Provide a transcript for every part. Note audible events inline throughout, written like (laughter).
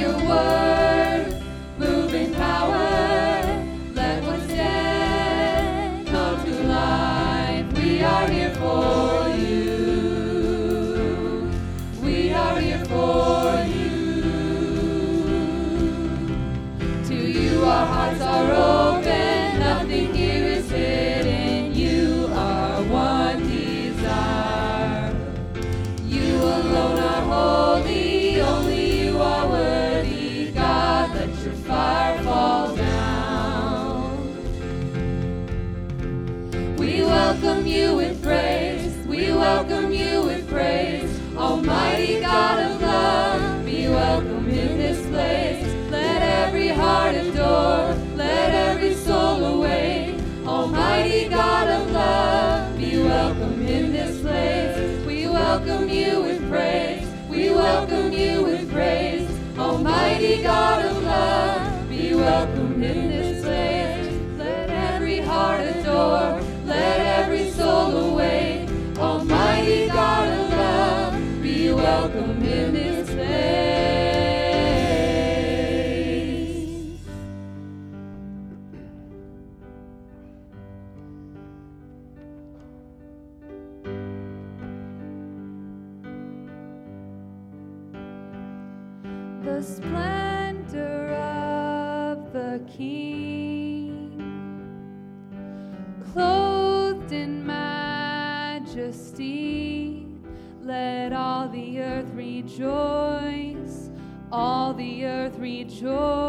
your word João.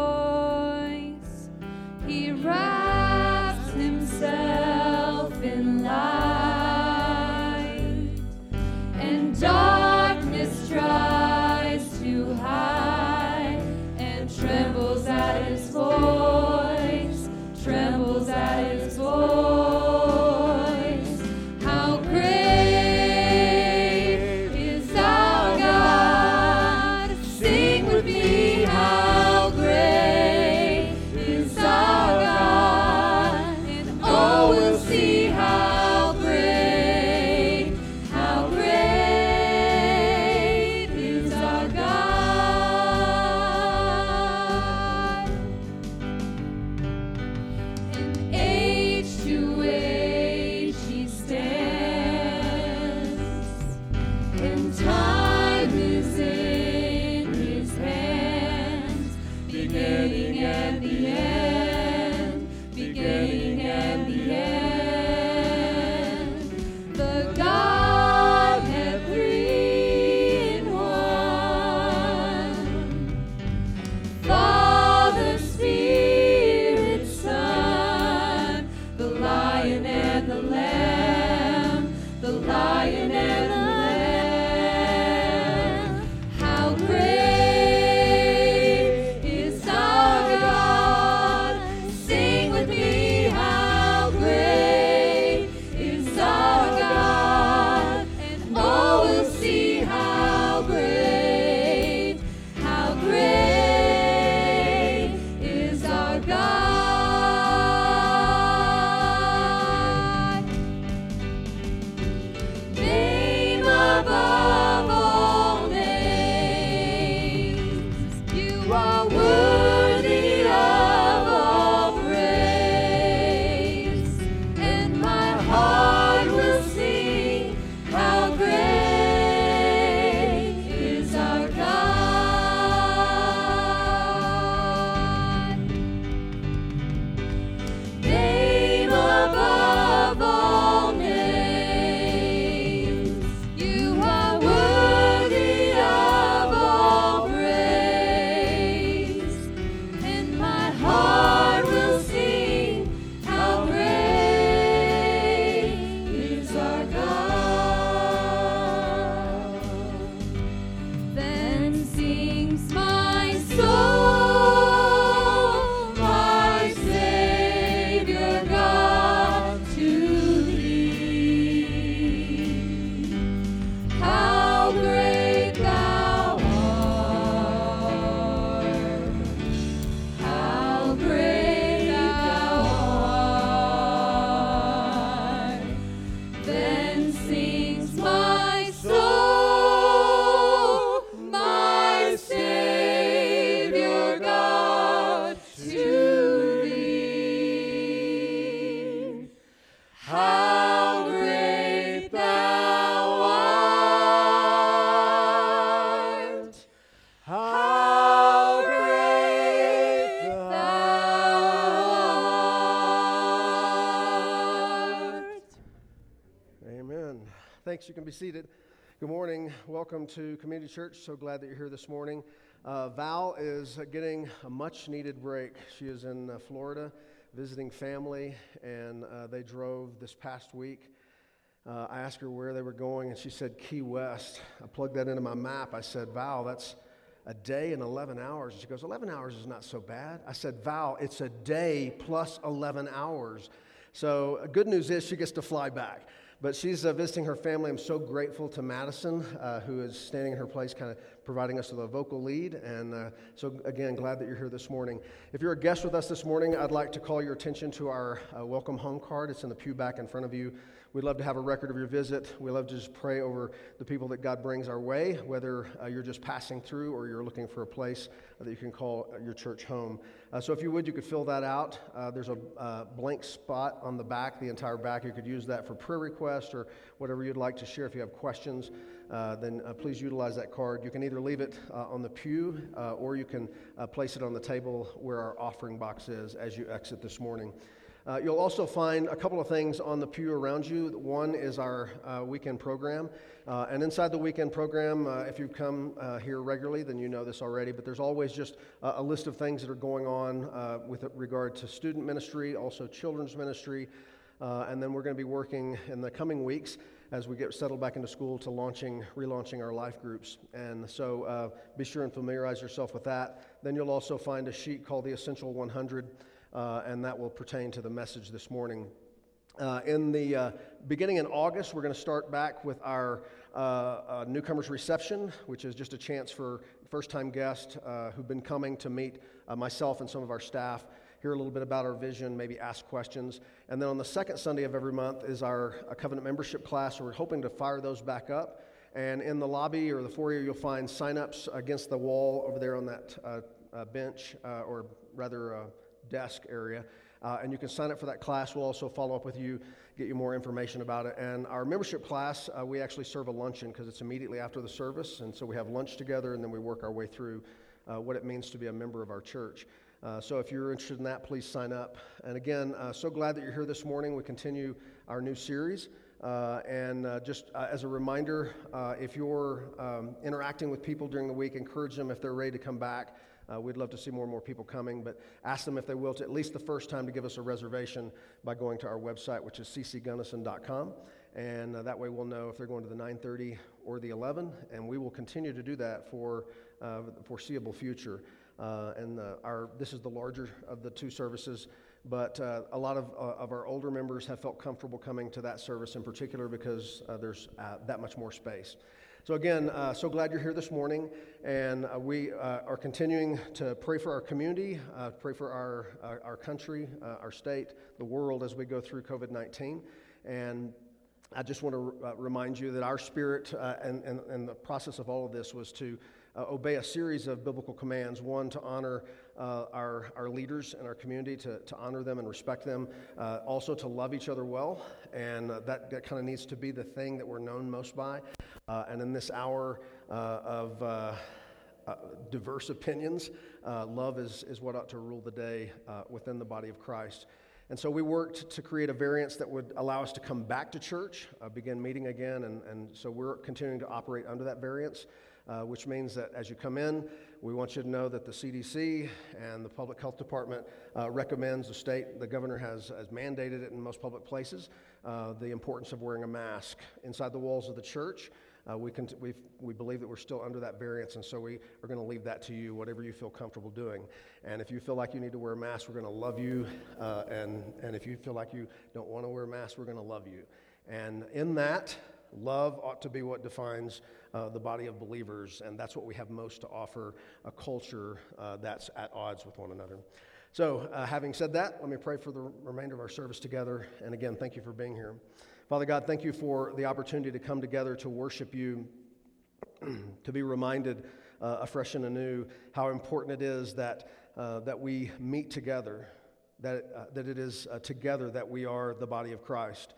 Thanks. You can be seated. Good morning. Welcome to Community Church. So glad that you're here this morning. Uh, Val is getting a much needed break. She is in uh, Florida visiting family, and uh, they drove this past week. Uh, I asked her where they were going, and she said Key West. I plugged that into my map. I said, Val, that's a day and 11 hours. And She goes, 11 hours is not so bad. I said, Val, it's a day plus 11 hours. So, uh, good news is she gets to fly back. But she's uh, visiting her family. I'm so grateful to Madison, uh, who is standing in her place, kind of providing us with a vocal lead. And uh, so, again, glad that you're here this morning. If you're a guest with us this morning, I'd like to call your attention to our uh, welcome home card. It's in the pew back in front of you. We'd love to have a record of your visit. We love to just pray over the people that God brings our way, whether uh, you're just passing through or you're looking for a place that you can call your church home. Uh, so, if you would, you could fill that out. Uh, there's a uh, blank spot on the back, the entire back. You could use that for prayer requests or whatever you'd like to share. If you have questions, uh, then uh, please utilize that card. You can either leave it on the pew or you can place it on the table where our offering box is as you exit this morning. Uh, you'll also find a couple of things on the pew around you. One is our uh, weekend program. Uh, and inside the weekend program, uh, if you've come uh, here regularly, then you know this already, but there's always just a list of things that are going on uh, with regard to student ministry, also children's ministry. and then we're going to be working in the coming weeks as we get settled back into school to launching, relaunching our life groups. And so be sure and familiarize yourself with that. Then you'll also find a sheet called the Essential 100 uh, and that will pertain to the message this morning. Uh, in the uh, beginning in August, we're going to start back with our uh, uh, newcomers reception, which is just a chance for first time guests uh, who've been coming to meet myself and some of our staff, hear a little bit about our vision, maybe ask questions. And then on the second Sunday of every month is our covenant membership class. We're hoping to fire those back up. And in the lobby or the foyer, you'll find sign-ups against the wall over there on that bench, or rather desk area. Uh, and you can sign up for that class. We'll also follow up with you, get you more information about it. And our membership class, uh, we actually serve a luncheon because it's immediately after the service. And so we have lunch together and then we work our way through uh, what it means to be a member of our church. Uh, so if you're interested in that, please sign up. And again, uh, so glad that you're here this morning. We continue our new series. Uh, and just as a reminder, if you're um, interacting with people during the week, encourage them if they're ready to come back. Uh, we'd love to see more and more people coming, but ask them if they will to at least the first time to give us a reservation by going to our website, which is ccgunnison.com. And uh, that way we'll know if they're going to the 930 or the 11, and we will continue to do that for uh, the foreseeable future. Uh, and uh, our, this is the larger of the two services, but uh, a lot of, of our older members have felt comfortable coming to that service in particular because there's that much more space. So, again, uh, so glad you're here this morning. And uh, we uh, are continuing to pray for our community, uh, pray for our, our, our country, uh, our state, the world as we go through COVID 19. And I just want to uh, remind you that our spirit and, and, and the process of all of this was to uh, obey a series of biblical commands. One, to honor uh, our, our leaders in our community, to, to honor them and respect them. Uh, also, to love each other well. And that, that kind of needs to be the thing that we're known most by. Uh, and in this hour uh, of uh, uh diverse opinions, uh, love is, is what ought to rule the day uh, within the body of Christ. And so we worked to create a variance that would allow us to come back to church, begin meeting again, and, and so we're continuing to operate under that variance. Uh, which means that as you come in, we want you to know that the CDC and the Public Health Department uh, recommends the state, the governor has, has mandated it in most public places, uh, the importance of wearing a mask inside the walls of the church. Uh, we, can, we we believe that we're still under that variance, and so we are going to leave that to you, whatever you feel comfortable doing. And if you feel like you need to wear a mask, we're going to love you. Uh, and, and if you feel like you don't want to wear a mask, we're going to love you. And in that, love ought to be what defines uh, the body of believers, and that's what we have most to offer a culture uh, that's at odds with one another. So, uh, having said that, let me pray for the remainder of our service together. And again, thank you for being here. Father God, thank you for the opportunity to come together to worship you, (clears throat) to be reminded uh, afresh and anew how important it is that, uh, that we meet together, that, uh, that it is together that we are the body of Christ.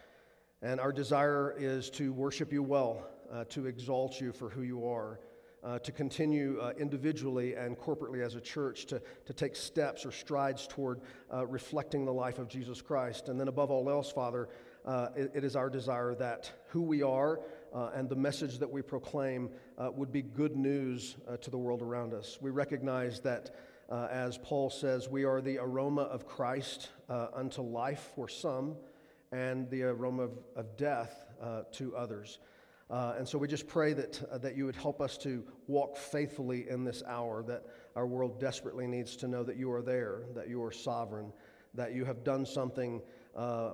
And our desire is to worship you well, uh, to exalt you for who you are. Uh, to continue uh, individually and corporately as a church to, to take steps or strides toward uh, reflecting the life of Jesus Christ. And then, above all else, Father, uh, it, it is our desire that who we are uh, and the message that we proclaim uh, would be good news uh, to the world around us. We recognize that, uh, as Paul says, we are the aroma of Christ uh, unto life for some and the aroma of, of death to others. Uh, and so we just pray that, uh, that you would help us to walk faithfully in this hour, that our world desperately needs to know that you are there, that you are sovereign, that you have done something uh, uh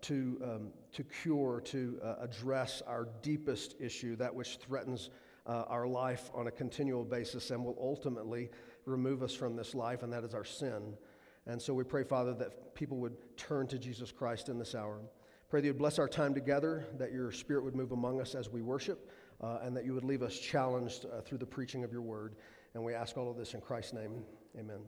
to, um, to cure, to uh, address our deepest issue, that which threatens uh, our life on a continual basis and will ultimately remove us from this life, and that is our sin. And so we pray, Father, that people would turn to Jesus Christ in this hour. Pray that you would bless our time together, that your spirit would move among us as we worship, uh, and that you would leave us challenged uh, through the preaching of your word. And we ask all of this in Christ's name. Amen.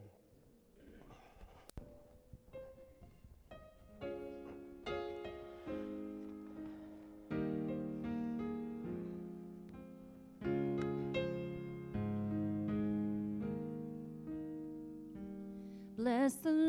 Bless the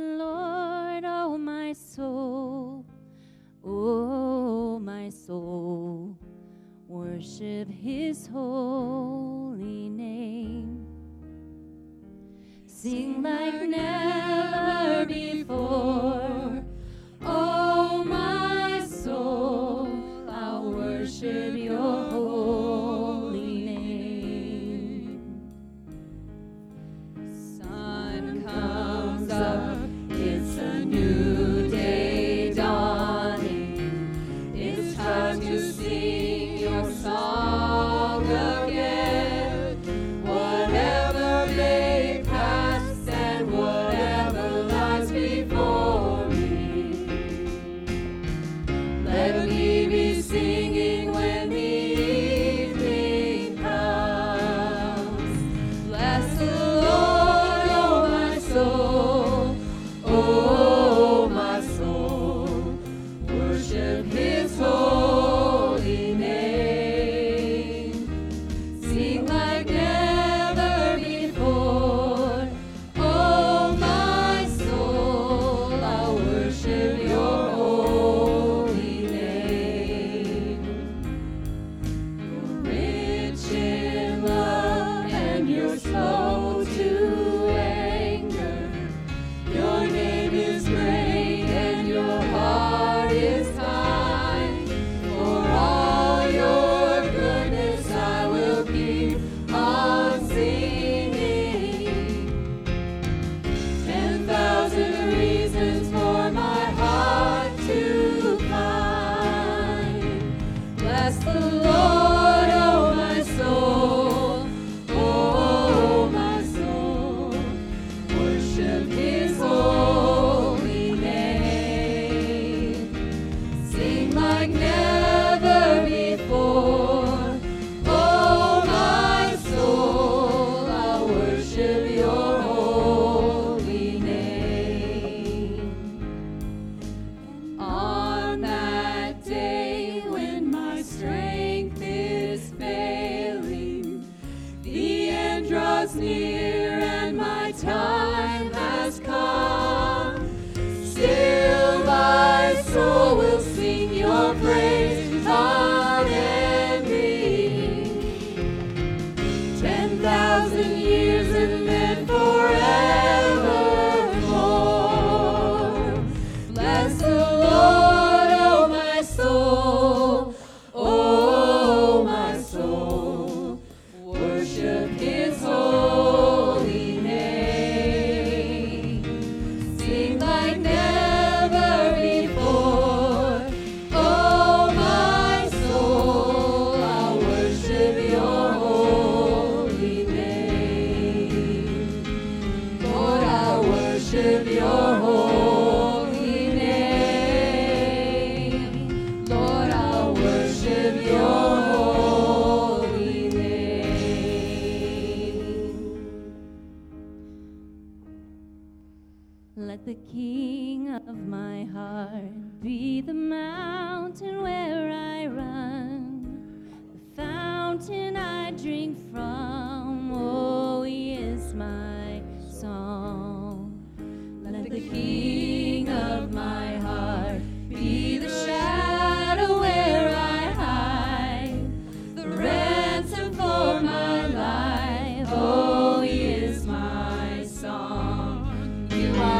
you are.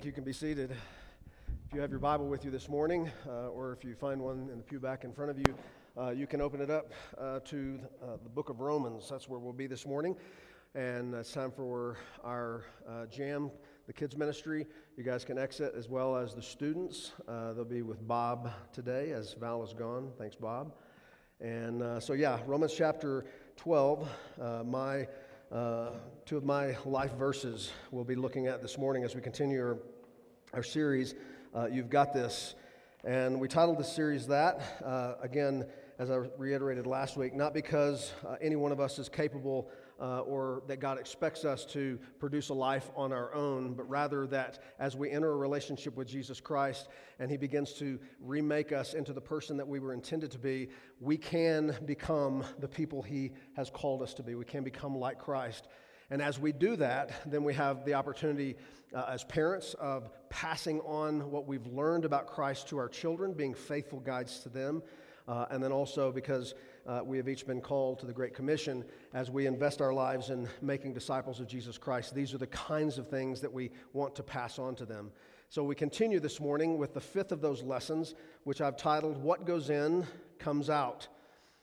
Thank you. You can be seated. If you have your Bible with you this morning, uh, or if you find one in the pew back in front of you, uh, you can open it up uh, to uh, the book of Romans. That's where we'll be this morning. And it's time for our uh, jam, the kids' ministry. You guys can exit as well as the students. Uh, they'll be with Bob today as Val is gone. Thanks, Bob. And so, yeah, Romans chapter 12, my. Uh, two of my life verses we'll be looking at this morning as we continue our, our series, uh, You've Got This. And we titled this series that, uh, again, as I reiterated last week, not because uh, any one of us is capable uh, or that God expects us to produce a life on our own, but rather that as we enter a relationship with Jesus Christ and He begins to remake us into the person that we were intended to be, we can become the people He has called us to be. We can become like Christ. And as we do that, then we have the opportunity uh, as parents of passing on what we've learned about Christ to our children, being faithful guides to them. Uh, and then also because uh, we have each been called to the Great Commission as we invest our lives in making disciples of Jesus Christ. These are the kinds of things that we want to pass on to them. So we continue this morning with the fifth of those lessons, which I've titled What Goes In Comes Out.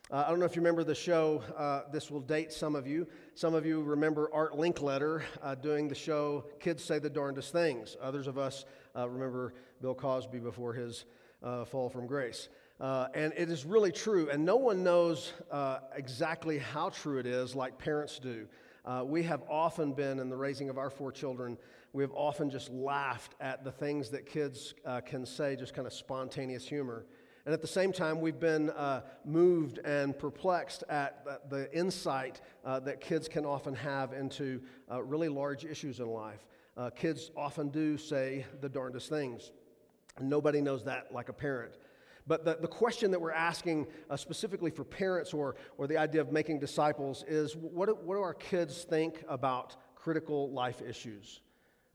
Uh, I don't know if you remember the show. Uh, this will date some of you. Some of you remember Art Linkletter uh, doing the show Kids Say the Darndest Things. Others of us uh, remember Bill Cosby before his uh, fall from grace. Uh, and it is really true. And no one knows uh, exactly how true it is like parents do. Uh, we have often been, in the raising of our four children, we have often just laughed at the things that kids uh, can say, just kind of spontaneous humor. And at the same time, we've been uh, moved and perplexed at the insight uh, that kids can often have into really large issues in life. kids often do say the darndest things. Nobody knows that like a parent. But the, the question that we're asking uh, specifically for parents or, or the idea of making disciples is what do, what do our kids think about critical life issues?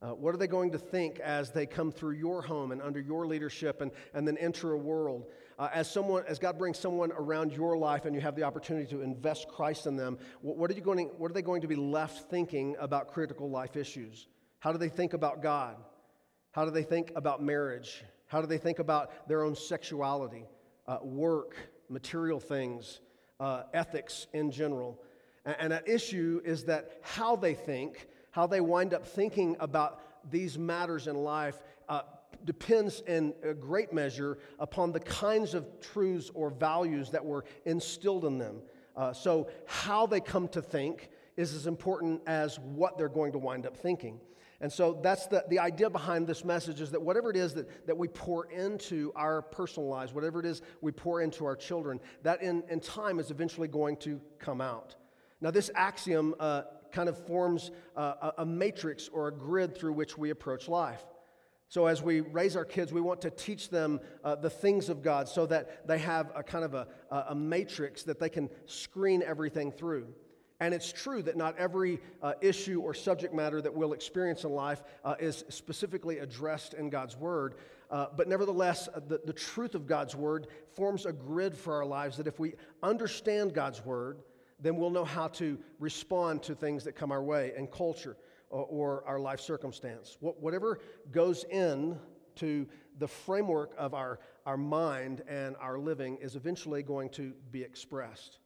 Uh, what are they going to think as they come through your home and under your leadership and, and then enter a world? Uh, as someone, as God brings someone around your life and you have the opportunity to invest Christ in them, what, what, are, you going to, what are they going to be left thinking about critical life issues? How do they think about God? How do they think about marriage? How do they think about their own sexuality, uh, work, material things, uh, ethics in general? And, and an issue is that how they think, how they wind up thinking about these matters in life, uh, depends in a great measure upon the kinds of truths or values that were instilled in them. Uh, so, how they come to think is as important as what they're going to wind up thinking. And so that's the, the idea behind this message is that whatever it is that, that we pour into our personal lives, whatever it is we pour into our children, that in, in time is eventually going to come out. Now, this axiom uh, kind of forms a, a matrix or a grid through which we approach life. So, as we raise our kids, we want to teach them uh, the things of God so that they have a kind of a, a matrix that they can screen everything through. And it's true that not every uh, issue or subject matter that we'll experience in life uh, is specifically addressed in God's Word. Uh, but nevertheless, uh, the, the truth of God's Word forms a grid for our lives that if we understand God's Word, then we'll know how to respond to things that come our way and culture or, or our life circumstance. What, whatever goes in to the framework of our, our mind and our living is eventually going to be expressed.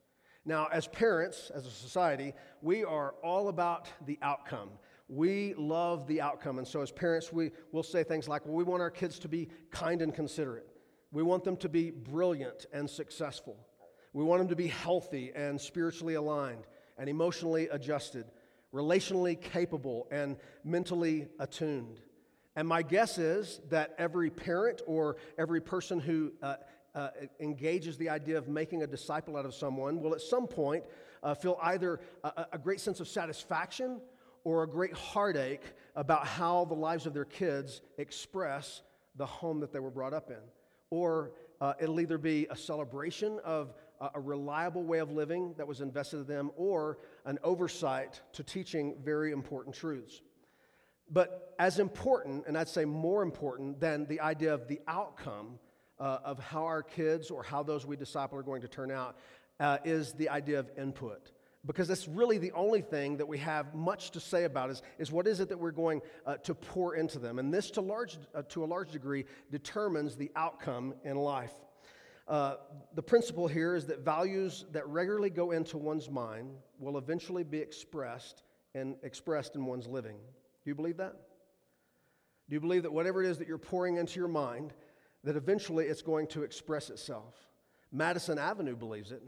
Now, as parents, as a society, we are all about the outcome. We love the outcome. And so, as parents, we will say things like, well, we want our kids to be kind and considerate. We want them to be brilliant and successful. We want them to be healthy and spiritually aligned and emotionally adjusted, relationally capable and mentally attuned. And my guess is that every parent or every person who uh, uh, engages the idea of making a disciple out of someone will at some point uh, feel either a, a great sense of satisfaction or a great heartache about how the lives of their kids express the home that they were brought up in. Or uh, it'll either be a celebration of a reliable way of living that was invested in them or an oversight to teaching very important truths. But as important, and I'd say more important than the idea of the outcome uh, of how our kids or how those we disciple are going to turn out uh, is the idea of input. because that's really the only thing that we have much to say about is, is what is it that we're going uh, to pour into them. And this, to, large, uh, to a large degree, determines the outcome in life. Uh, the principle here is that values that regularly go into one's mind will eventually be expressed and expressed in one's living. Do you believe that? Do you believe that whatever it is that you're pouring into your mind, that eventually it's going to express itself? Madison Avenue believes it.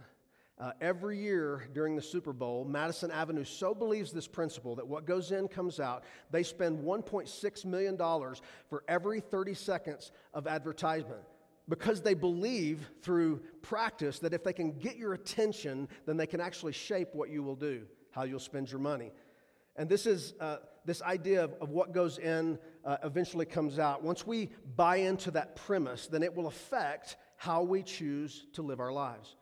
Uh, every year during the Super Bowl, Madison Avenue so believes this principle that what goes in comes out. They spend $1.6 million for every 30 seconds of advertisement because they believe through practice that if they can get your attention, then they can actually shape what you will do, how you'll spend your money. And this is uh, this idea of, of, what goes in uh, eventually comes out. Once we buy into that premise, then it will affect how we choose to live our lives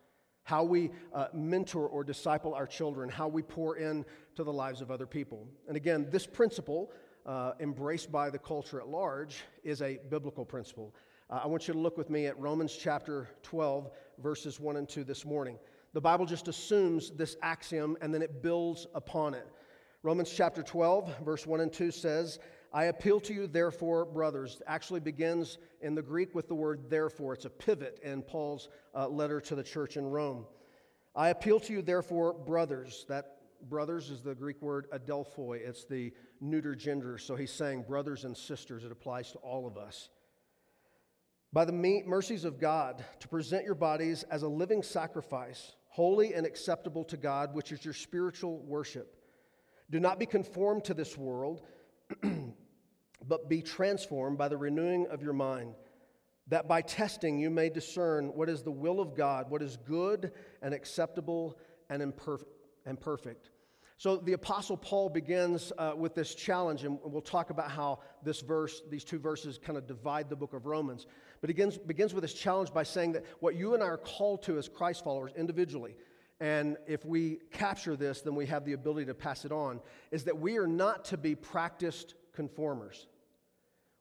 how we uh, mentor or disciple our children, how we pour in to the lives of other people. And again, this principle, uh, embraced by the culture at large, is a biblical principle. Uh, I want you to look with me at Romans chapter 12, verses 1 and 2 this morning. The Bible just assumes this axiom and then it builds upon it. Romans chapter 12, verse 1 and 2 says, I appeal to you, therefore, brothers, actually begins in the Greek with the word therefore. It's a pivot in Paul's uh, letter to the church in Rome. I appeal to you, therefore, brothers. That brothers is the Greek word adelphoi, it's the neuter gender. So he's saying brothers and sisters. It applies to all of us. By the mercies of God, to present your bodies as a living sacrifice, holy and acceptable to God, which is your spiritual worship. Do not be conformed to this world (clears throat) but be transformed by the renewing of your mind, that by testing you may discern what is the will of God, what is good and acceptable and, imperfect. And perfect. So the Apostle Paul begins uh, with this challenge, and we'll talk about how this verse, these two verses, kind of divide the book of Romans. But begins, begins with this challenge by saying that what you and I are called to as Christ followers individually, and if we capture this, then we have the ability to pass it on, is that we are not to be practiced conformers.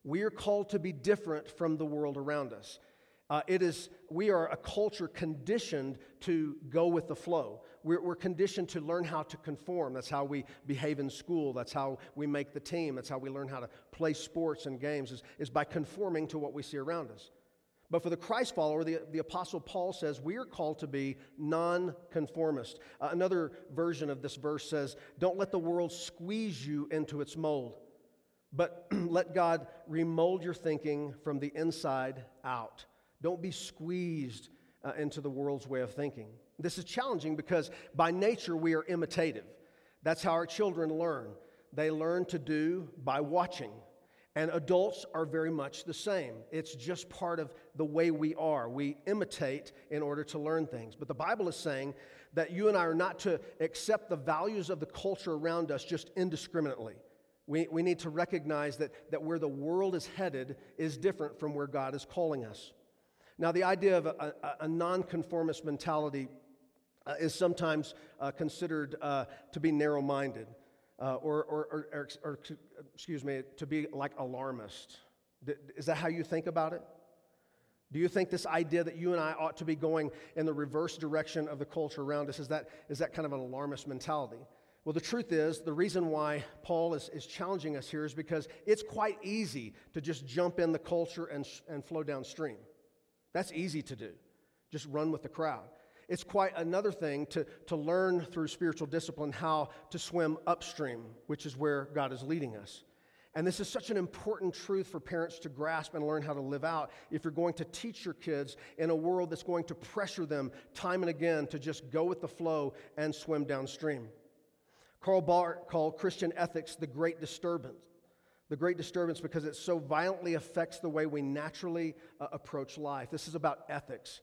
We are called to be different from the world around us. Uh, it is, we are a culture conditioned to go with the flow. We're, we're, conditioned to learn how to conform. That's how we behave in school. That's how we make the team. That's how we learn how to play sports and games, is, is by conforming to what we see around us. But for the Christ follower, the, the Apostle Paul says we are called to be non-conformist. Uh, another version of this verse says, Don't let the world squeeze you into its mold but (clears throat) let God remold your thinking from the inside out. Don't be squeezed uh, into the world's way of thinking. This is challenging because by nature we are imitative. That's how our children learn. They learn to do by watching. And adults are very much the same. It's just part of the way we are. We imitate in order to learn things. But the Bible is saying that you and I are not to accept the values of the culture around us just indiscriminately. We, we need to recognize that, that where the world is headed is different from where God is calling us. Now, the idea of a, a, a nonconformist mentality uh, is sometimes uh, considered uh, to be narrow minded uh, or, or, or, or, excuse me, to be like alarmist. Is that how you think about it? Do you think this idea that you and I ought to be going in the reverse direction of the culture around us is that, is that kind of an alarmist mentality? Well, the truth is, the reason why Paul is, is challenging us here is because it's quite easy to just jump in the culture and, and flow downstream. That's easy to do. Just run with the crowd. It's quite another thing to, to learn through spiritual discipline how to swim upstream, which is where God is leading us. And this is such an important truth for parents to grasp and learn how to live out if you're going to teach your kids in a world that's going to pressure them time and again to just go with the flow and swim downstream. Karl Barth called Christian ethics the great disturbance. The great disturbance because it so violently affects the way we naturally uh, approach life. This is about ethics.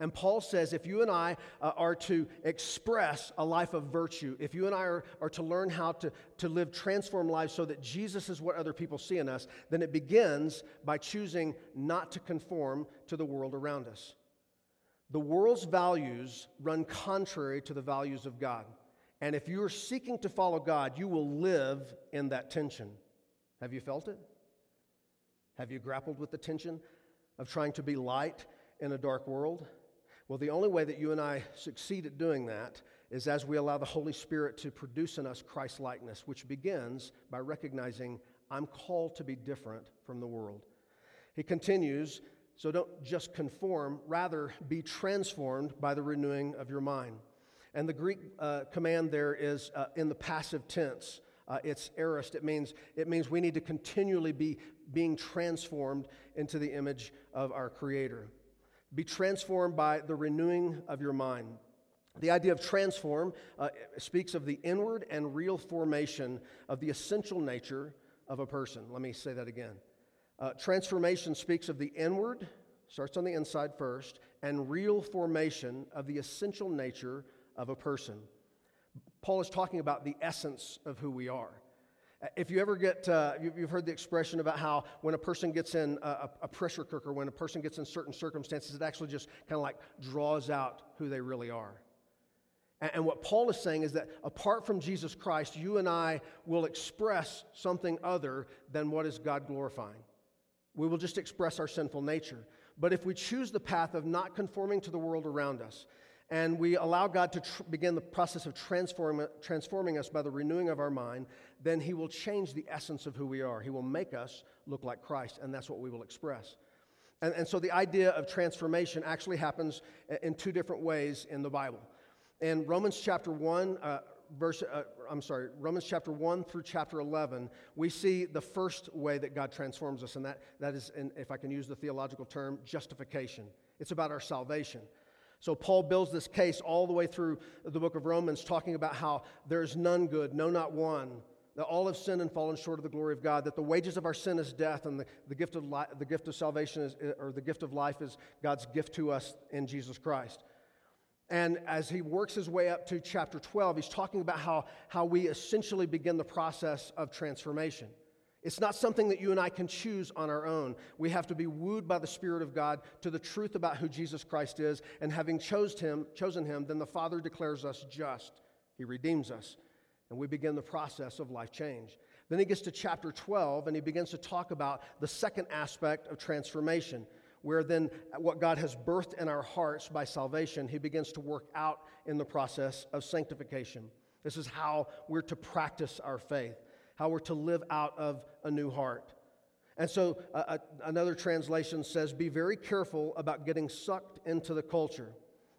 And Paul says if you and I uh, are to express a life of virtue, if you and I are, are to learn how to, to live transformed lives so that Jesus is what other people see in us, then it begins by choosing not to conform to the world around us. The world's values run contrary to the values of God. And if you're seeking to follow God, you will live in that tension. Have you felt it? Have you grappled with the tension of trying to be light in a dark world? Well, the only way that you and I succeed at doing that is as we allow the Holy Spirit to produce in us Christ likeness, which begins by recognizing I'm called to be different from the world. He continues, so don't just conform, rather be transformed by the renewing of your mind. And the Greek uh, command there is uh, in the passive tense. Uh, it's aorist. It means, it means we need to continually be being transformed into the image of our Creator. Be transformed by the renewing of your mind. The idea of transform uh, speaks of the inward and real formation of the essential nature of a person. Let me say that again. Uh, transformation speaks of the inward, starts on the inside first, and real formation of the essential nature of a person. Paul is talking about the essence of who we are. If you ever get, uh, you've heard the expression about how when a person gets in a, a, pressure cooker, when a person gets in certain circumstances, it actually just kind of like draws out who they really are. And, and what Paul is saying is that apart from Jesus Christ, you and I will express something other than what is God glorifying. We will just express our sinful nature. But if we choose the path of not conforming to the world around us, and we allow God to tr- begin the process of transform, transforming us by the renewing of our mind, then He will change the essence of who we are. He will make us look like Christ, and that's what we will express. And, and so the idea of transformation actually happens in two different ways in the Bible. In Romans chapter 1, uh, verse, uh, I'm sorry, Romans chapter 1 through chapter 11, we see the first way that God transforms us, and that, that is, in, if I can use the theological term, justification. It's about our salvation. So Paul builds this case all the way through the book of Romans, talking about how there's none good, no, not one. That all have sinned and fallen short of the glory of God. That the wages of our sin is death, and the, the, gift, of li- the gift of salvation is, or the gift of life is God's gift to us in Jesus Christ. And as he works his way up to chapter 12, he's talking about how, how we essentially begin the process of transformation. It's not something that you and I can choose on our own. We have to be wooed by the Spirit of God to the truth about who Jesus Christ is, and having chose him, chosen him, then the Father declares us just. He redeems us, and we begin the process of life change. Then he gets to chapter 12, and he begins to talk about the second aspect of transformation, where then what God has birthed in our hearts by salvation, he begins to work out in the process of sanctification. This is how we're to practice our faith how we're to live out of a new heart. And so uh, uh, another translation says, Be very careful about getting sucked into the culture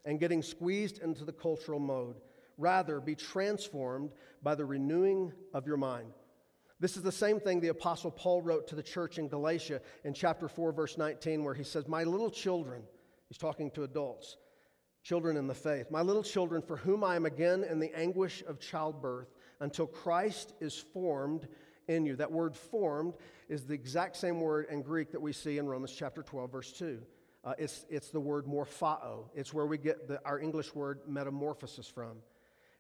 and getting squeezed into the cultural mode. Rather, be transformed by the renewing of your mind. This is the same thing the Apostle Paul wrote to the church in Galatia in chapter 4, verse 19, where he says, My little children, he's talking to adults, children in the faith, my little children, for whom I am again in the anguish of childbirth until Christ is formed in you. That word formed is the exact same word in Greek that we see in Romans chapter 12, verse 2. Uh, it's, it's the word morphao. It's where we get the, our English word metamorphosis from.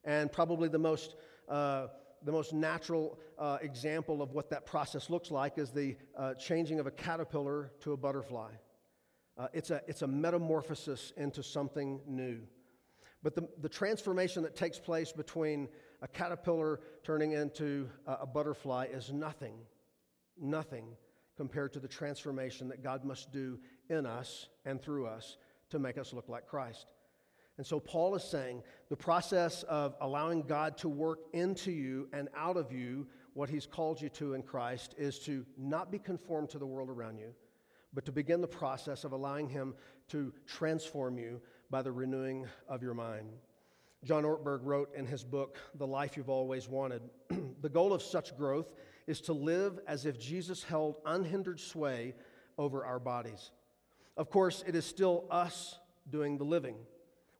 And probably the most, uh, the most natural uh, example of what that process looks like is the uh, changing of a caterpillar to a butterfly. Uh, it's, a, it's a metamorphosis into something new. But the, the transformation that takes place between a caterpillar turning into a butterfly is nothing, nothing compared to the transformation that God must do in us and through us to make us look like Christ. And so Paul is saying the process of allowing God to work into you and out of you what he's called you to in Christ is to not be conformed to the world around you, but to begin the process of allowing him to transform you by the renewing of your mind. John Ortberg wrote in his book, The Life You've Always Wanted (clears throat) The goal of such growth is to live as if Jesus held unhindered sway over our bodies. Of course, it is still us doing the living.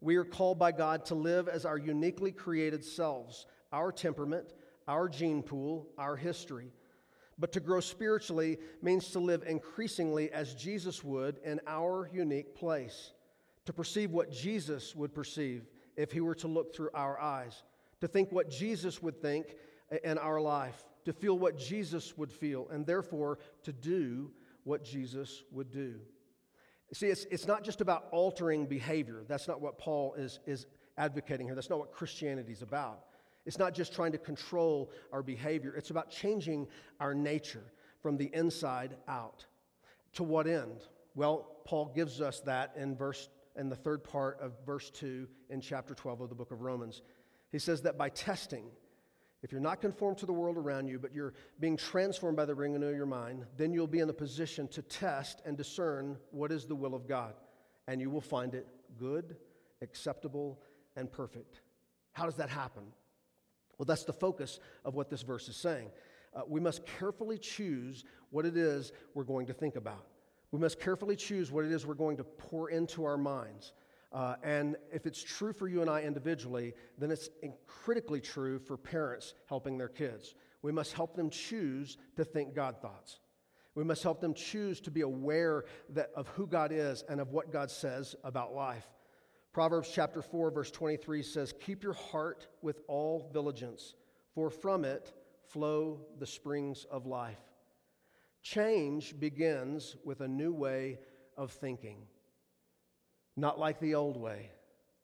We are called by God to live as our uniquely created selves, our temperament, our gene pool, our history. But to grow spiritually means to live increasingly as Jesus would in our unique place, to perceive what Jesus would perceive if he were to look through our eyes, to think what Jesus would think in our life, to feel what Jesus would feel, and therefore to do what Jesus would do. See, it's, it's not just about altering behavior. That's not what Paul is, is advocating here. That's not what Christianity is about. It's not just trying to control our behavior, it's about changing our nature from the inside out. To what end? Well, Paul gives us that in verse in the third part of verse 2 in chapter 12 of the book of Romans. He says that by testing, if you're not conformed to the world around you, but you're being transformed by the renewing of your mind, then you'll be in a position to test and discern what is the will of God. And you will find it good, acceptable, and perfect. How does that happen? Well, that's the focus of what this verse is saying. Uh, we must carefully choose what it is we're going to think about. We must carefully choose what it is we're going to pour into our minds. Uh, and if it's true for you and I individually, then it's critically true for parents helping their kids. We must help them choose to think God thoughts. We must help them choose to be aware that, of who God is and of what God says about life. Proverbs chapter 4, verse 23 says, Keep your heart with all diligence, for from it flow the springs of life. Change begins with a new way of thinking. Not like the old way,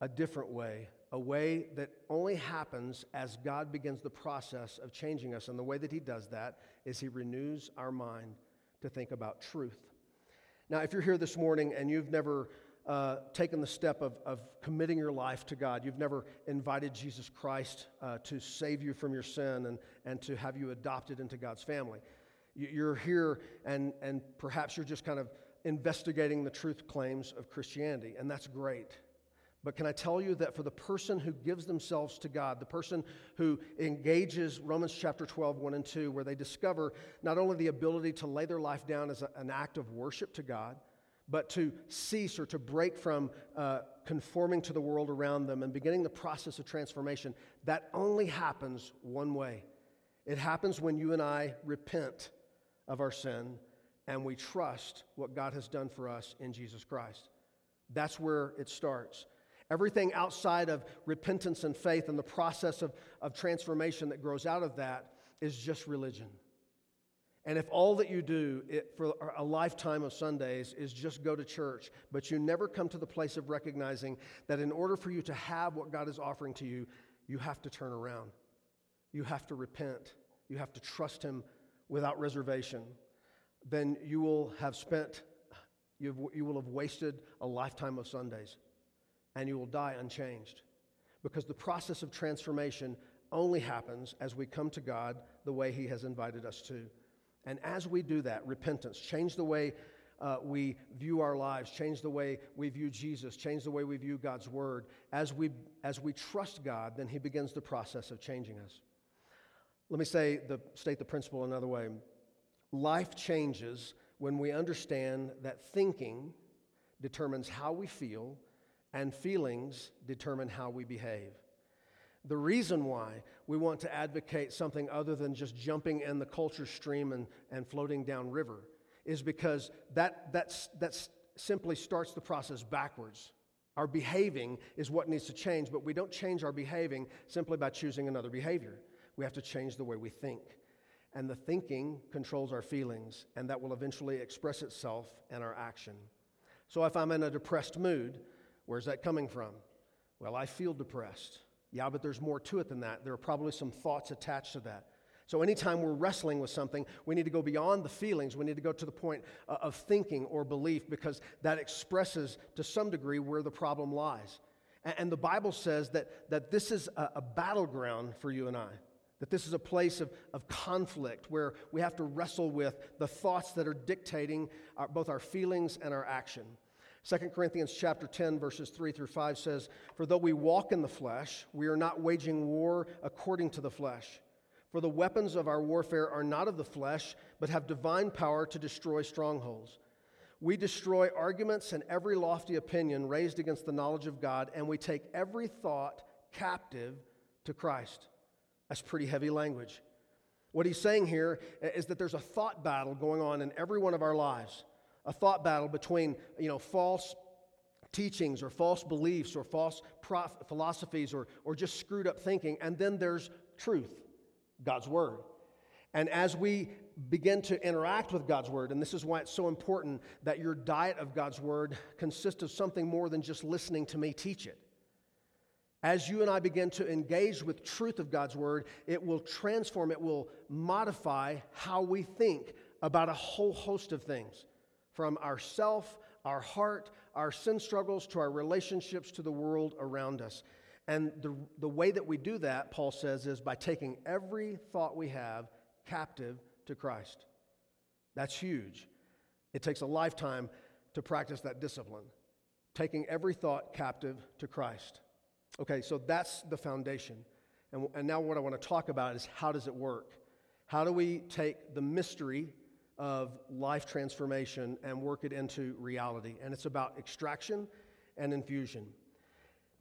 a different way, a way that only happens as God begins the process of changing us. And the way that He does that is He renews our mind to think about truth. Now, if you're here this morning and you've never uh, taken the step of, of committing your life to God, you've never invited Jesus Christ uh, to save you from your sin and, and to have you adopted into God's family, you're here and, and perhaps you're just kind of investigating the truth claims of Christianity, and that's great. But can I tell you that for the person who gives themselves to God, the person who engages Romans chapter 12, 1 and 2, where they discover not only the ability to lay their life down as a, an act of worship to God, but to cease or to break from uh, conforming to the world around them and beginning the process of transformation, that only happens one way. It happens when you and I repent of our sin and we trust what God has done for us in Jesus Christ. That's where it starts. Everything outside of repentance and faith and the process of, of transformation that grows out of that is just religion. And if all that you do it, for a lifetime of Sundays is just go to church, but you never come to the place of recognizing that in order for you to have what God is offering to you, you have to turn around. You have to repent. You have to trust Him without reservation then you will have spent, you you will have wasted a lifetime of Sundays and you will die unchanged. Because the process of transformation only happens as we come to God the way He has invited us to. And as we do that, repentance, change the way uh, we view our lives, change the way we view Jesus, change the way we view God's Word. As we, as we trust God, then He begins the process of changing us. Let me say the, state the principle another way. Life changes when we understand that thinking determines how we feel and feelings determine how we behave. The reason why we want to advocate something other than just jumping in the culture stream and, and floating down river is because that that's, that's simply starts the process backwards. Our behaving is what needs to change, but we don't change our behaving simply by choosing another behavior. We have to change the way we think. And the thinking controls our feelings, and that will eventually express itself in our action. So if I'm in a depressed mood, where's that coming from? Well, I feel depressed. Yeah, but there's more to it than that. There are probably some thoughts attached to that. So, anytime we're wrestling with something, we need to go beyond the feelings. We need to go to the point uh, of thinking or belief because that expresses to some degree where the problem lies. And the Bible says that, that this is a, a battleground for you and I. That this is a place of, of conflict where we have to wrestle with the thoughts that are dictating our, both our feelings and our action. 2 Corinthians chapter 10 verses 3 through 5 says, "For though we walk in the flesh, we are not waging war according to the flesh. For the weapons of our warfare are not of the flesh, but have divine power to destroy strongholds. We destroy arguments and every lofty opinion raised against the knowledge of God, and we take every thought captive to Christ." That's pretty heavy language. What he's saying here is that there's a thought battle going on in every one of our lives. A thought battle between, you know, false teachings or false beliefs or false prof- philosophies or, or just screwed up thinking. And then there's truth, God's Word. And as we begin to interact with God's Word, and this is why it's so important that your diet of God's Word consists of something more than just listening to me teach it. As you and I begin to engage with truth of God's word, it will transform, it will modify how we think about a whole host of things from ourself, our heart, our sin struggles to our relationships to the world around us. And the, the way that we do that, Paul says, is by taking every thought we have captive to Christ. That's huge. It takes a lifetime to practice that discipline, taking every thought captive to Christ. Okay, so that's the foundation. And, and now, what I want to talk about is how does it work? How do we take the mystery of life transformation and work it into reality? And it's about extraction and infusion.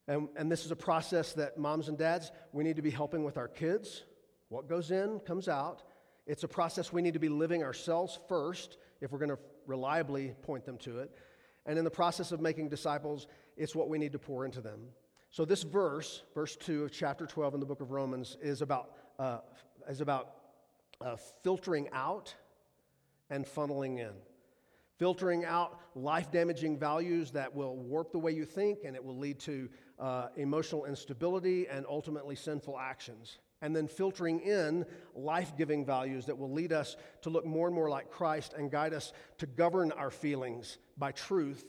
And, and this is a process that moms and dads, we need to be helping with our kids. What goes in comes out. It's a process we need to be living ourselves first if we're going to reliably point them to it. And in the process of making disciples, it's what we need to pour into them. So, this verse, verse 2 of chapter 12 in the book of Romans, is about, uh, is about uh, filtering out and funneling in. Filtering out life damaging values that will warp the way you think and it will lead to uh, emotional instability and ultimately sinful actions. And then filtering in life giving values that will lead us to look more and more like Christ and guide us to govern our feelings by truth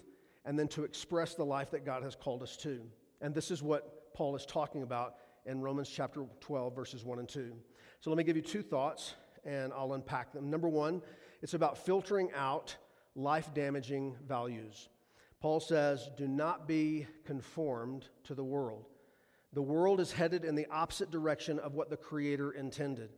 and then to express the life that God has called us to. And this is what Paul is talking about in Romans chapter 12, verses 1 and 2. So let me give you two thoughts and I'll unpack them. Number one, it's about filtering out life damaging values. Paul says, Do not be conformed to the world. The world is headed in the opposite direction of what the Creator intended.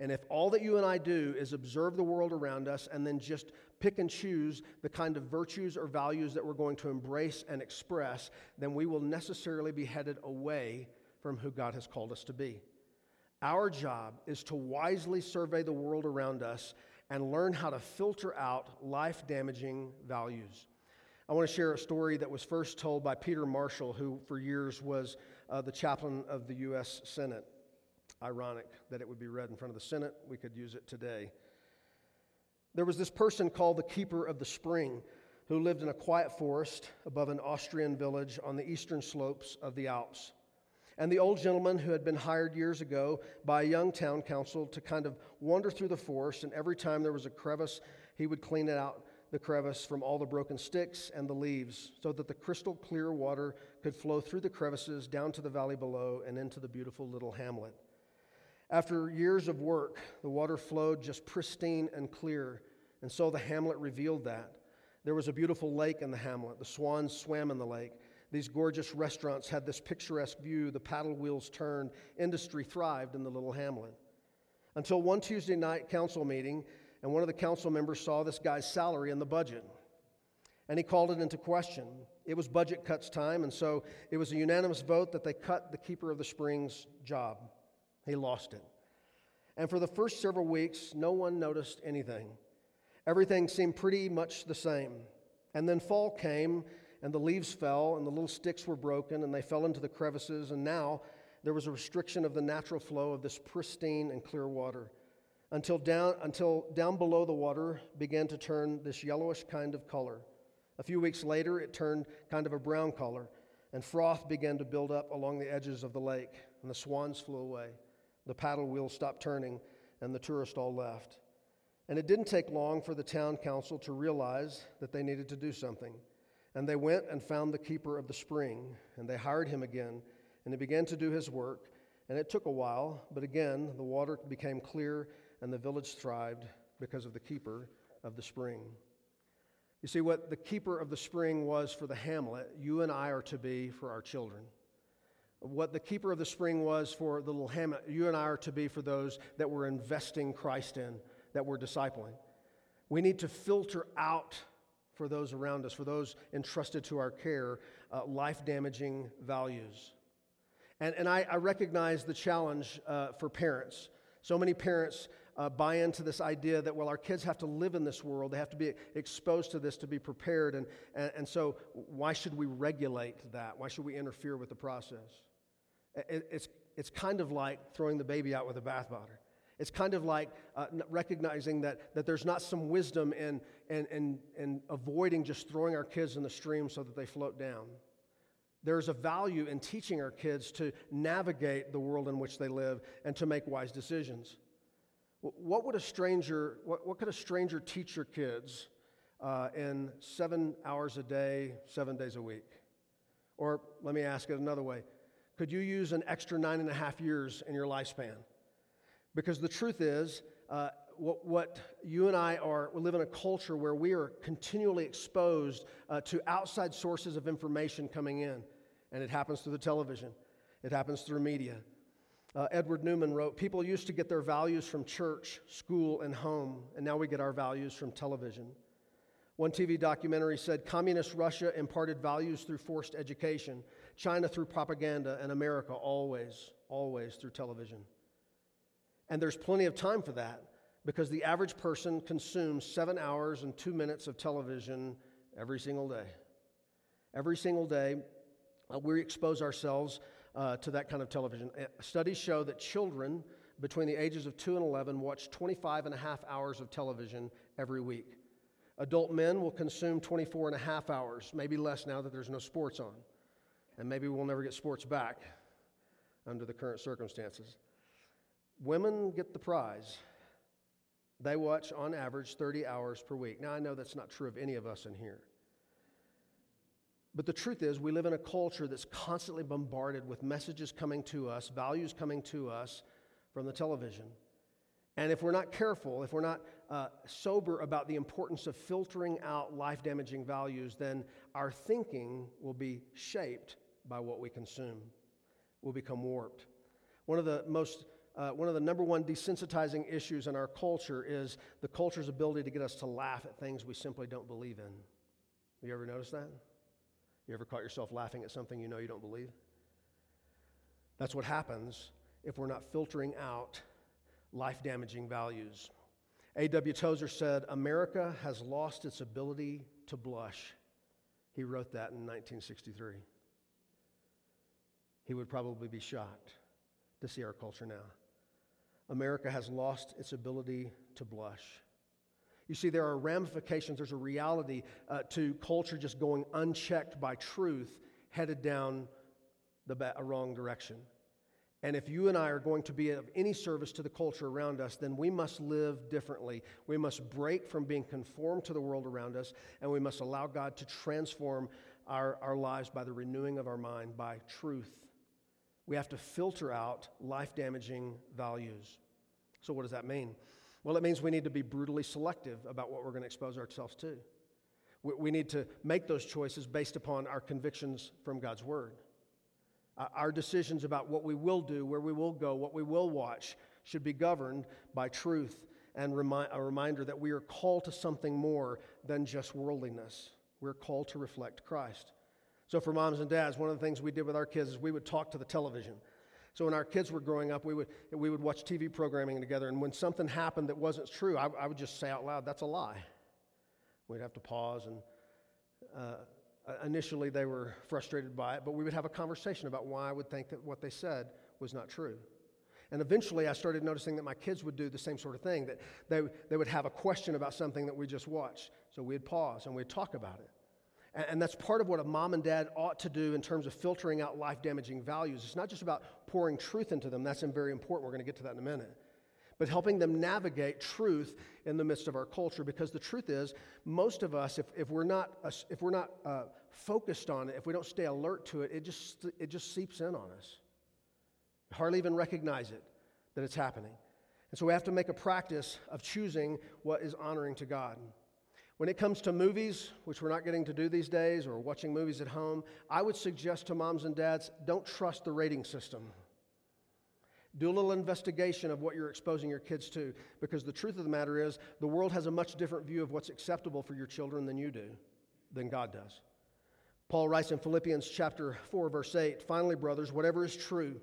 And if all that you and I do is observe the world around us and then just pick and choose the kind of virtues or values that we're going to embrace and express, then we will necessarily be headed away from who God has called us to be. Our job is to wisely survey the world around us and learn how to filter out life damaging values. I want to share a story that was first told by Peter Marshall, who for years was uh, the chaplain of the U.S. Senate. Ironic that it would be read in front of the Senate. We could use it today. There was this person called the Keeper of the Spring who lived in a quiet forest above an Austrian village on the eastern slopes of the Alps. And the old gentleman who had been hired years ago by a young town council to kind of wander through the forest, and every time there was a crevice, he would clean it out the crevice from all the broken sticks and the leaves so that the crystal clear water could flow through the crevices down to the valley below and into the beautiful little hamlet. After years of work, the water flowed just pristine and clear, and so the hamlet revealed that. There was a beautiful lake in the hamlet. The swans swam in the lake. These gorgeous restaurants had this picturesque view. The paddle wheels turned. Industry thrived in the little hamlet. Until one Tuesday night council meeting, and one of the council members saw this guy's salary in the budget. And he called it into question. It was budget cuts time, and so it was a unanimous vote that they cut the keeper of the springs job. He lost it. And for the first several weeks, no one noticed anything. Everything seemed pretty much the same. And then fall came, and the leaves fell, and the little sticks were broken, and they fell into the crevices, and now there was a restriction of the natural flow of this pristine and clear water until down, until down below the water began to turn this yellowish kind of color. A few weeks later, it turned kind of a brown color, and froth began to build up along the edges of the lake, and the swans flew away. The paddle wheel stopped turning, and the tourists all left. And it didn't take long for the town council to realize that they needed to do something. And they went and found the keeper of the spring, and they hired him again, and he began to do his work. And it took a while, but again, the water became clear, and the village thrived because of the keeper of the spring. You see, what the keeper of the spring was for the hamlet, you and I are to be for our children what the keeper of the spring was for the little hamlet, you and I are to be for those that we're investing Christ in, that we're discipling. We need to filter out for those around us, for those entrusted to our care, uh, life damaging values. And, and I, I recognize the challenge uh, for parents. So many parents uh, buy into this idea that, well, our kids have to live in this world, they have to be exposed to this to be prepared. And, and, and so, why should we regulate that? Why should we interfere with the process? It's, it's kind of like throwing the baby out with the bathwater. It's kind of like uh, recognizing that, that there's not some wisdom in, in, in, in avoiding just throwing our kids in the stream so that they float down. There's a value in teaching our kids to navigate the world in which they live and to make wise decisions. What would a stranger, what, what could a stranger teach your kids uh, in seven hours a day, seven days a week? Or let me ask it another way Could you use an extra nine and a half years in your lifespan? Because the truth is, uh, what, what, you and I are, we live in a culture where we are continually exposed uh, to outside sources of information coming in. And it happens through the television, it happens through media. Uh, Edward Newman wrote People used to get their values from church, school, and home, and now we get our values from television. One TV documentary said Communist Russia imparted values through forced education, China through propaganda, and America always, always through television. And there's plenty of time for that because the average person consumes seven hours and two minutes of television every single day. Every single day, uh, we expose ourselves uh, to that kind of television. Uh, studies show that children between the ages of 2 and 11 watch 25 and a half hours of television every week. Adult men will consume 24 and a half hours, maybe less now that there's no sports on. And maybe we'll never get sports back under the current circumstances. Women get the prize. They watch on average 30 hours per week. Now, I know that's not true of any of us in here. But the truth is, we live in a culture that's constantly bombarded with messages coming to us, values coming to us from the television. And if we're not careful, if we're not uh, sober about the importance of filtering out life damaging values, then our thinking will be shaped by what we consume, will become warped. One of the most uh, one of the number one desensitizing issues in our culture is the culture's ability to get us to laugh at things we simply don't believe in. You ever notice that? You ever caught yourself laughing at something you know you don't believe? That's what happens if we're not filtering out life damaging values. A.W. Tozer said, America has lost its ability to blush. He wrote that in 1963. He would probably be shocked to see our culture now. America has lost its ability to blush. You see, there are ramifications, there's a reality uh, to culture just going unchecked by truth, headed down the ba- wrong direction. And if you and I are going to be of any service to the culture around us, then we must live differently. We must break from being conformed to the world around us, and we must allow God to transform our, our lives by the renewing of our mind, by truth. We have to filter out life damaging values. So, what does that mean? Well, it means we need to be brutally selective about what we're going to expose ourselves to. We need to make those choices based upon our convictions from God's Word. Uh, our decisions about what we will do, where we will go, what we will watch should be governed by truth and a reminder that we are called to something more than just worldliness. We're called to reflect Christ. So, for moms and dads, one of the things we did with our kids is we would talk to the television. So when our kids were growing up, we would, we would watch TV programming together, and when something happened that wasn't true, I, I would just say out loud, that's a lie. We'd have to pause, and uh, initially they were frustrated by it, but we would have a conversation about why I would think that what they said was not true. And eventually I started noticing that my kids would do the same sort of thing, that they, they would have a question about something that we just watched. So we'd pause and we'd talk about it. And that's part of what a mom and dad ought to do in terms of filtering out life damaging values. It's not just about pouring truth into them, that's very important. We're going to get to that in a minute. But helping them navigate truth in the midst of our culture. Because the truth is, most of us, if, if we're not, if we're not uh, focused on it, if we don't stay alert to it, it just, it just seeps in on us. Hardly even recognize it that it's happening. And so we have to make a practice of choosing what is honoring to God. When it comes to movies, which we're not getting to do these days, or watching movies at home, I would suggest to moms and dads don't trust the rating system. Do a little investigation of what you're exposing your kids to, because the truth of the matter is, the world has a much different view of what's acceptable for your children than you do, than God does. Paul writes in Philippians chapter 4, verse 8 Finally, brothers, whatever is true,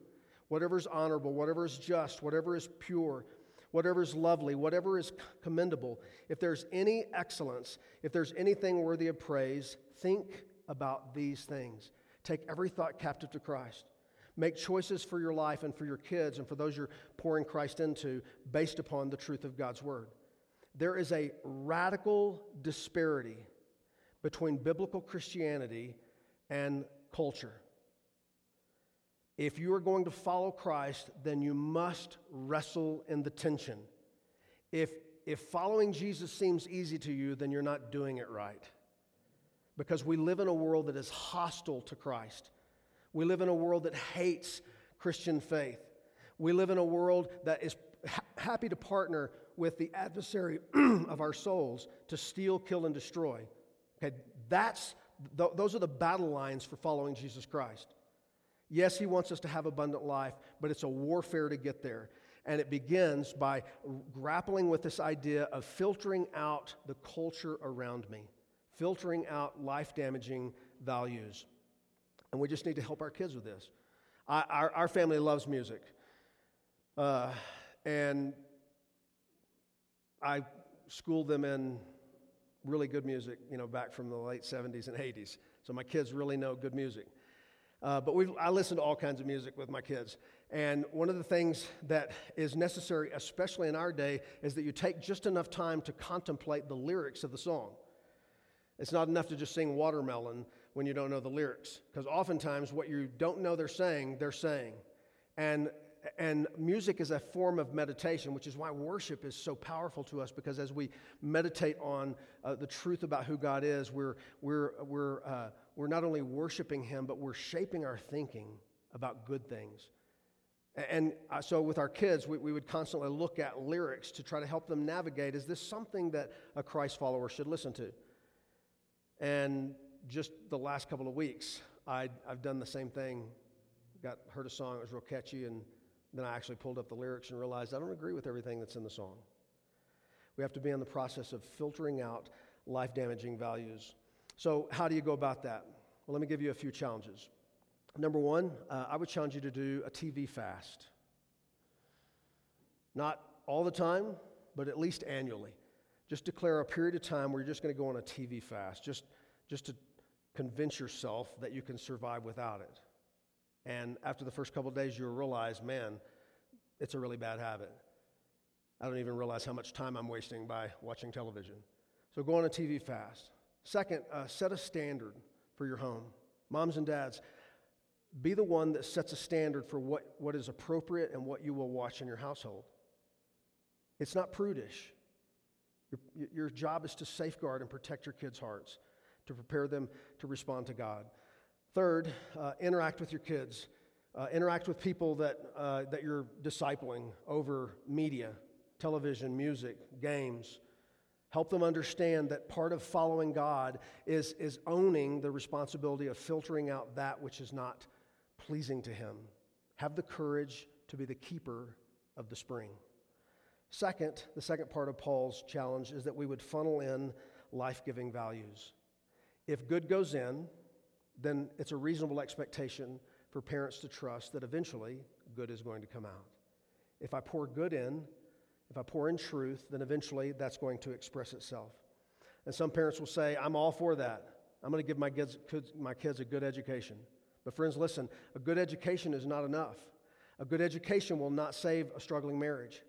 whatever is honorable, whatever is just, whatever is pure, whatever is lovely, whatever is commendable, if there's any excellence, if there's anything worthy of praise, think about these things. Take every thought captive to Christ. Make choices for your life and for your kids and for those you're pouring Christ into based upon the truth of God's Word. There is a radical disparity between biblical Christianity and culture. If you are going to follow Christ, then you must wrestle in the tension. If, if following Jesus seems easy to you, then you're not doing it right. Because we live in a world that is hostile to Christ. We live in a world that hates Christian faith. We live in a world that is ha- happy to partner with the adversary (clears throat) of our souls to steal, kill, and destroy. Okay, that's, th- those are the battle lines for following Jesus Christ. Yes, he wants us to have abundant life, but it's a warfare to get there. And it begins by grappling with this idea of filtering out the culture around me, filtering out life damaging values. And we just need to help our kids with this. I, our, our family loves music. Uh, and I schooled them in really good music, you know, back from the late 70s and 80s. So my kids really know good music. Uh, but we I listen to all kinds of music with my kids. And one of the things that is necessary, especially in our day, is that you take just enough time to contemplate the lyrics of the song. It's not enough to just sing watermelon when you don't know the lyrics, because oftentimes what you don't know they're saying, they're saying. And and music is a form of meditation, which is why worship is so powerful to us. Because as we meditate on uh, the truth about who God is, we're we're we're uh, we're not only worshiping Him, but we're shaping our thinking about good things. And uh, so, with our kids, we, we would constantly look at lyrics to try to help them navigate is this something that a Christ follower should listen to? And just the last couple of weeks, i have done the same thing. Got heard a song, it was real catchy, and then I actually pulled up the lyrics and realized I don't agree with everything that's in the song. We have to be in the process of filtering out life damaging values. So, how do you go about that? Well, let me give you a few challenges. Number one, uh, I would challenge you to do a TV fast. Not all the time, but at least annually. Just declare a period of time where you're just going to go on a TV fast, just, just to convince yourself that you can survive without it. And after the first couple days, you'll realize, man, it's a really bad habit. I don't even realize how much time I'm wasting by watching television. So go on a TV fast. Second, uh, set a standard for your home. Moms and dads, be the one that sets a standard for what, what is appropriate and what you will watch in your household. It's not prudish. Your, your job is to safeguard and protect your kids' hearts, to prepare them to respond to God. Third, uh, interact with your kids. Uh, interact with people that, uh, that you're discipling over media, television, music, games. Help them understand that part of following God is, is owning the responsibility of filtering out that which is not pleasing to Him. Have the courage to be the keeper of the spring. Second, the second part of Paul's challenge is that we would funnel in life giving values. If good goes in, then it's a reasonable expectation for parents to trust that eventually good is going to come out. If I pour good in, if I pour in truth, then eventually that's going to express itself. And some parents will say, I'm all for that. I'm going to give my kids, my kids a good education. But, friends, listen a good education is not enough. A good education will not save a struggling marriage.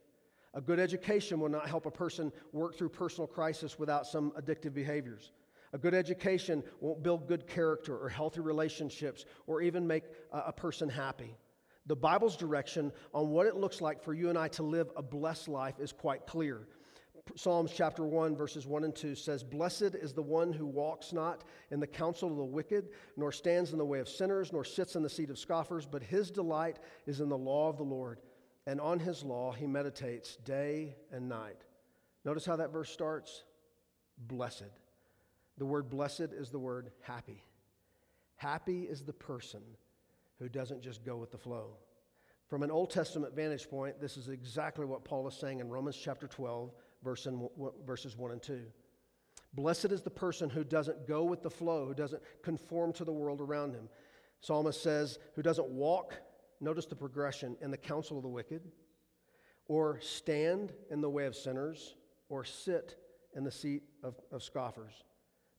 A good education will not help a person work through personal crisis without some addictive behaviors. A good education won't build good character or healthy relationships or even make a person happy. The Bible's direction on what it looks like for you and I to live a blessed life is quite clear. Psalms chapter 1, verses 1 and 2 says, Blessed is the one who walks not in the counsel of the wicked, nor stands in the way of sinners, nor sits in the seat of scoffers, but his delight is in the law of the Lord, and on his law he meditates day and night. Notice how that verse starts? Blessed. The word blessed is the word happy. Happy is the person who doesn't just go with the flow. From an Old Testament vantage point, this is exactly what Paul is saying in Romans chapter 12, verse in, verses 1 and 2. Blessed is the person who doesn't go with the flow, who doesn't conform to the world around him. Psalmist says, who doesn't walk, notice the progression, in the counsel of the wicked, or stand in the way of sinners, or sit in the seat of, of scoffers.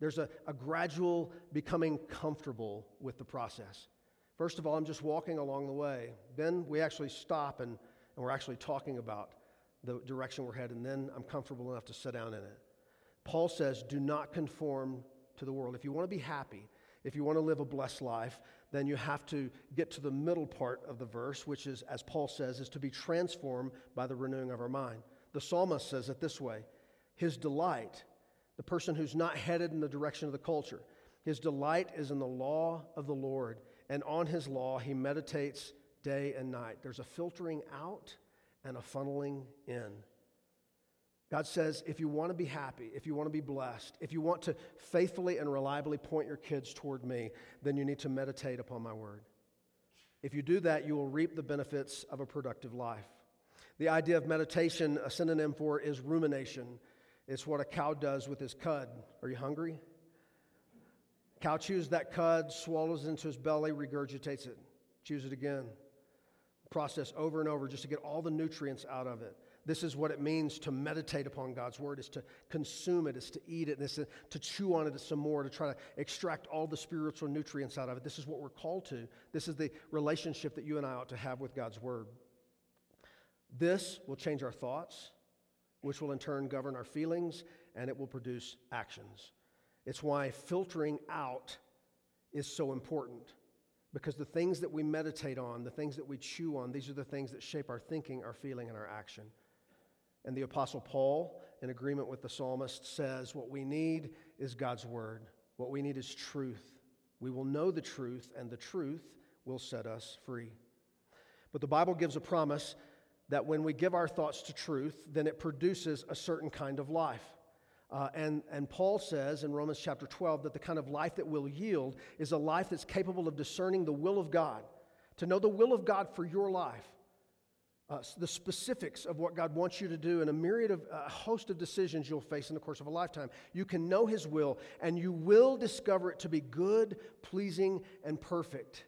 There's a, a gradual becoming comfortable with the process. First of all, I'm just walking along the way. Then we actually stop and, and we're actually talking about the direction we're headed. And then I'm comfortable enough to sit down in it. Paul says, do not conform to the world. If you want to be happy, if you want to live a blessed life, then you have to get to the middle part of the verse, which is, as Paul says, is to be transformed by the renewing of our mind. The psalmist says it this way His delight the person who's not headed in the direction of the culture. His delight is in the law of the Lord, and on his law he meditates day and night. There's a filtering out and a funneling in. God says, if you want to be happy, if you want to be blessed, if you want to faithfully and reliably point your kids toward me, then you need to meditate upon my word. If you do that, you will reap the benefits of a productive life. The idea of meditation, a synonym for is rumination. It's what a cow does with his cud. Are you hungry? Cow chews that cud, swallows it into his belly, regurgitates it, chews it again. Process over and over just to get all the nutrients out of it. This is what it means to meditate upon God's word, is to consume it, is to eat it, and is to chew on it some more, to try to extract all the spiritual nutrients out of it. This is what we're called to. This is the relationship that you and I ought to have with God's word. This will change our thoughts, which will in turn govern our feelings, and it will produce actions. It's why filtering out is so important. Because the things that we meditate on, the things that we chew on, these are the things that shape our thinking, our feeling, and our action. And the Apostle Paul, in agreement with the psalmist, says what we need is God's word. What we need is truth. We will know the truth, and the truth will set us free. But the Bible gives a promise that when we give our thoughts to truth, then it produces a certain kind of life. Uh, and, and Paul says in Romans chapter 12 that the kind of life that will yield is a life that's capable of discerning the will of God, to know the will of God for your life uh, the specifics of what God wants you to do and a myriad of a host of decisions you'll face in the course of a lifetime. You can know His will and you will discover it to be good, pleasing, and perfect.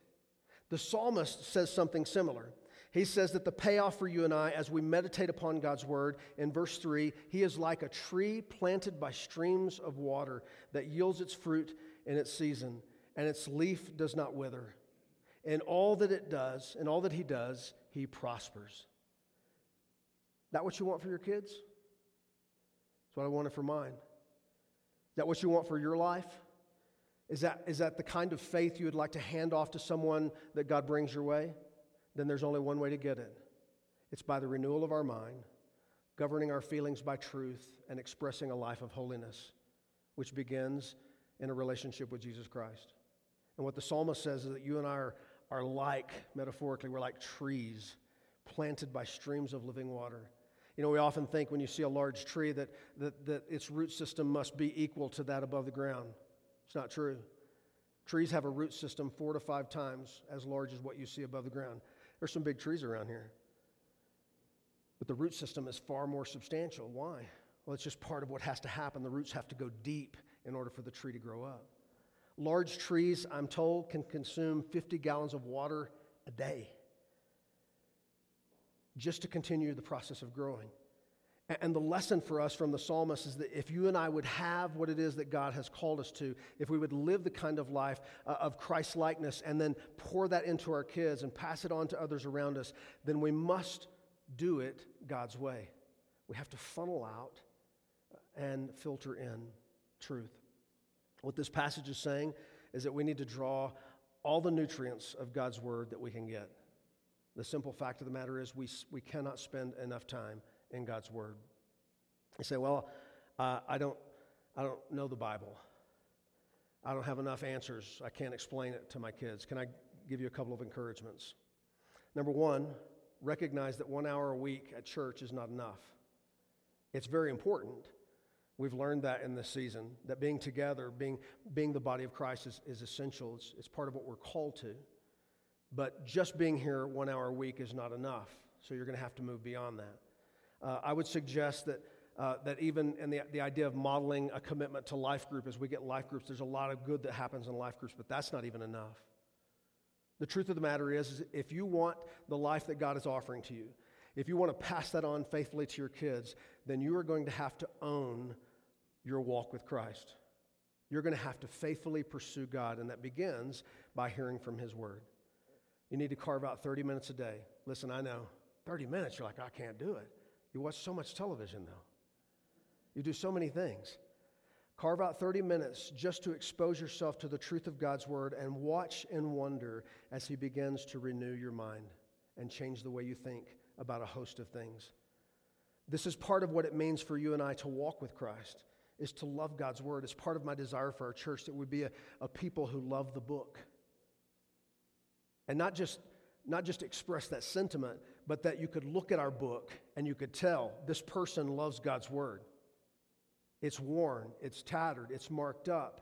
The psalmist says something similar. He says that the payoff for you and I, as we meditate upon God's word, in verse 3, He is like a tree planted by streams of water that yields its fruit in its season, and its leaf does not wither. In all that it does, in all that He does, he prospers. That what you want for your kids? That's what I wanted for mine. Is that what you want for your life? Is that, is that the kind of faith you would like to hand off to someone that God brings your way? Then there's only one way to get it it's by the renewal of our mind, governing our feelings by truth, and expressing a life of holiness, which begins in a relationship with Jesus Christ. And what the psalmist says is that you and I are are like, metaphorically, we're like trees planted by streams of living water. You know, we often think when you see a large tree that, that, that its root system must be equal to that above the ground. It's not true. Trees have a root system four to five times as large as what you see above the ground. There's some big trees around here. But the root system is far more substantial. Why? Well, it's just part of what has to happen. The roots have to go deep in order for the tree to grow up. Large trees, I'm told, can consume 50 gallons of water a day just to continue the process of growing. And the lesson for us from the psalmist is that if you and I would have what it is that God has called us to, if we would live the kind of life uh, of Christ likeness and then pour that into our kids and pass it on to others around us, then we must do it God's way. We have to funnel out and filter in truth. What this passage is saying is that we need to draw all the nutrients of God's word that we can get. The simple fact of the matter is, we, we cannot spend enough time in God's word. You say, Well, uh, I, don't, I don't know the Bible. I don't have enough answers. I can't explain it to my kids. Can I give you a couple of encouragements? Number one, recognize that one hour a week at church is not enough. It's very important, We've learned that in this season, that being together, being, being the body of Christ is, is essential. It's, it's part of what we're called to. But just being here one hour a week is not enough. So you're going to have to move beyond that. Uh, I would suggest that, uh, that even in the, the idea of modeling a commitment to life group, as we get life groups, there's a lot of good that happens in life groups, but that's not even enough. The truth of the matter is, is if you want the life that God is offering to you, if you want to pass that on faithfully to your kids, then you are going to have to own your walk with Christ. You're going to have to faithfully pursue God, and that begins by hearing from His Word. You need to carve out 30 minutes a day. Listen, I know 30 minutes, you're like, I can't do it. You watch so much television, though. You do so many things. Carve out 30 minutes just to expose yourself to the truth of God's Word and watch and wonder as He begins to renew your mind and change the way you think about a host of things. This is part of what it means for you and I to walk with Christ is to love God's word. It's part of my desire for our church that we be a, a people who love the book. And not just, not just express that sentiment, but that you could look at our book and you could tell this person loves God's word. It's worn, it's tattered, it's marked up,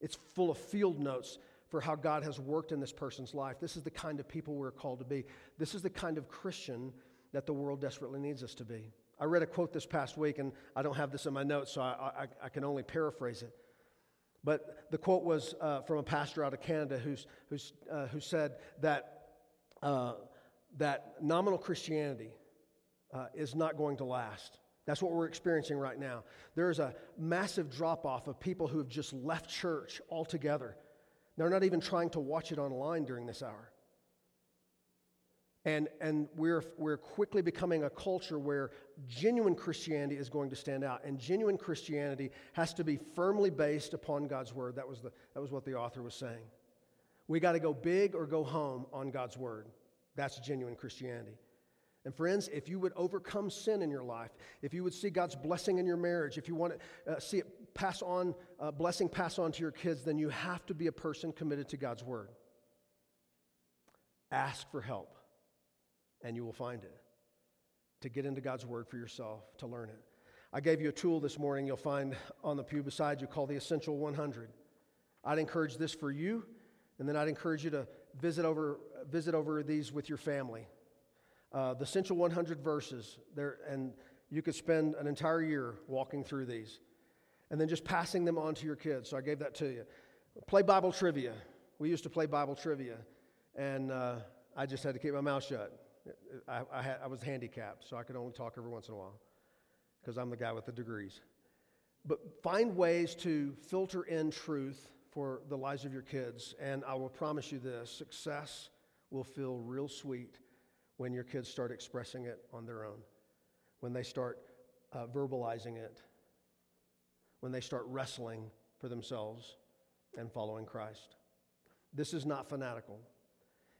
it's full of field notes for how God has worked in this person's life. This is the kind of people we're called to be. This is the kind of Christian that the world desperately needs us to be. I read a quote this past week, and I don't have this in my notes, so I, I, I can only paraphrase it. But the quote was uh, from a pastor out of Canada who's, who's, uh, who said that, uh, that nominal Christianity uh, is not going to last. That's what we're experiencing right now. There is a massive drop off of people who have just left church altogether. They're not even trying to watch it online during this hour. And, and we're, we're quickly becoming a culture where genuine Christianity is going to stand out. And genuine Christianity has to be firmly based upon God's word. That was, the, that was what the author was saying. We got to go big or go home on God's word. That's genuine Christianity. And friends, if you would overcome sin in your life, if you would see God's blessing in your marriage, if you want to uh, see it pass on, uh, blessing pass on to your kids, then you have to be a person committed to God's word. Ask for help and you will find it. To get into God's Word for yourself, to learn it. I gave you a tool this morning you'll find on the pew beside you called the Essential 100. I'd encourage this for you, and then I'd encourage you to visit over, visit over these with your family. Uh, the Essential 100 verses, there, and you could spend an entire year walking through these, and then just passing them on to your kids. So I gave that to you. Play Bible trivia. We used to play Bible trivia, and uh, I just had to keep my mouth shut. I, I, had, I was handicapped, so I could only talk every once in a while because I'm the guy with the degrees. But find ways to filter in truth for the lives of your kids. And I will promise you this success will feel real sweet when your kids start expressing it on their own, when they start uh, verbalizing it, when they start wrestling for themselves and following Christ. This is not fanatical.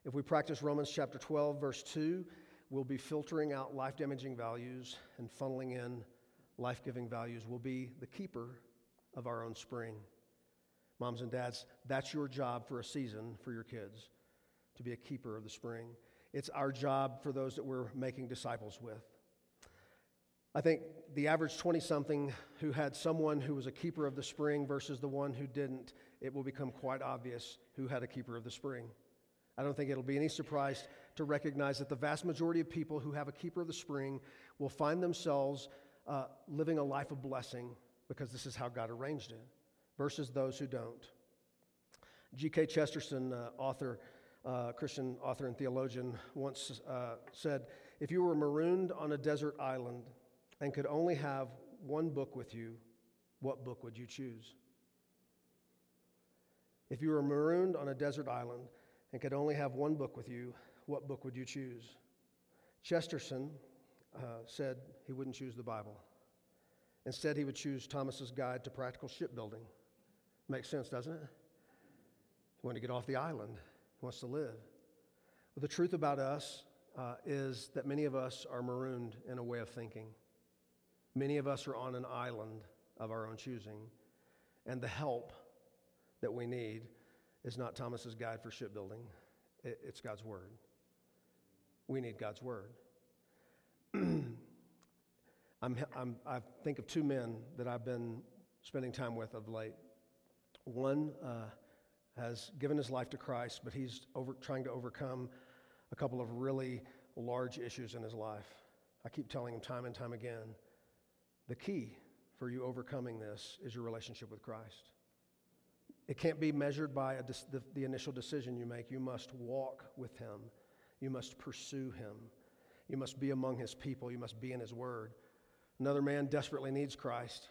If we practice Romans chapter 12, verse 2, we'll be filtering out life damaging values and funneling in life giving values. We'll be the keeper of our own spring. Moms and dads, that's your job for a season for your kids to be a keeper of the spring. It's our job for those that we're making disciples with. I think the average 20 something who had someone who was a keeper of the spring versus the one who didn't, it will become quite obvious who had a keeper of the spring. I don't think it'll be any surprise to recognize that the vast majority of people who have a keeper of the spring will find themselves uh, living a life of blessing because this is how God arranged it, versus those who don't. G.K. Chesterton, uh, author, uh, Christian author and theologian, once uh, said If you were marooned on a desert island and could only have one book with you, what book would you choose? If you were marooned on a desert island and could only have one book with you, what book would you choose? Chesterton uh, said he wouldn't choose the Bible. Instead, he would choose Thomas's Guide to Practical Shipbuilding. Makes sense, doesn't it? He wanted to get off the island, he wants to live. The truth about us uh, is that many of us are marooned in a way of thinking. Many of us are on an island of our own choosing, and the help that we need is not Thomas's guide for shipbuilding, it's God's Word. We need God's Word. (clears throat) I'm, I'm, I think of two men that I've been spending time with of late. One uh, has given his life to Christ, but he's over, trying to overcome a couple of really large issues in his life. I keep telling him time and time again the key for you overcoming this is your relationship with Christ. It can't be measured by de- the, the initial decision you make. You must walk with Him, you must pursue Him, you must be among His people, you must be in His Word. Another man desperately needs Christ,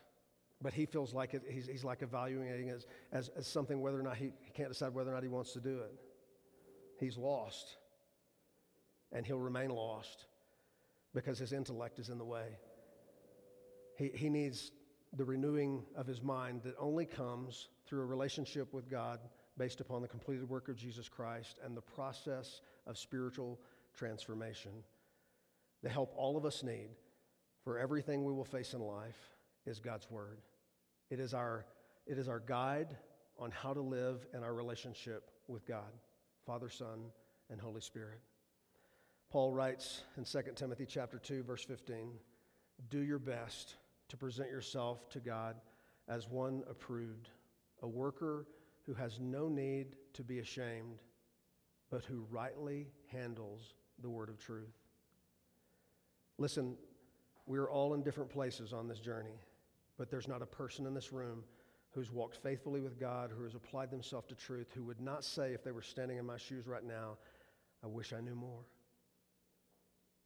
but he feels like it, he's, he's like evaluating as, as, as something whether or not he, he can't decide whether or not he wants to do it. He's lost, and he'll remain lost because his intellect is in the way. He, he needs the renewing of his mind that only comes through a relationship with God based upon the completed work of Jesus Christ and the process of spiritual transformation. The help all of us need for everything we will face in life is God's Word. It is our, it is our guide on how to live in our relationship with God Father, Son, and Holy Spirit. Paul writes in 2 Timothy chapter 2 verse 15, "Do your best to present yourself to God as one approved, a worker who has no need to be ashamed, but who rightly handles the word of truth." Listen, we're all in different places on this journey, but there's not a person in this room who's walked faithfully with God, who has applied themselves to truth, who would not say, if they were standing in my shoes right now, I wish I knew more.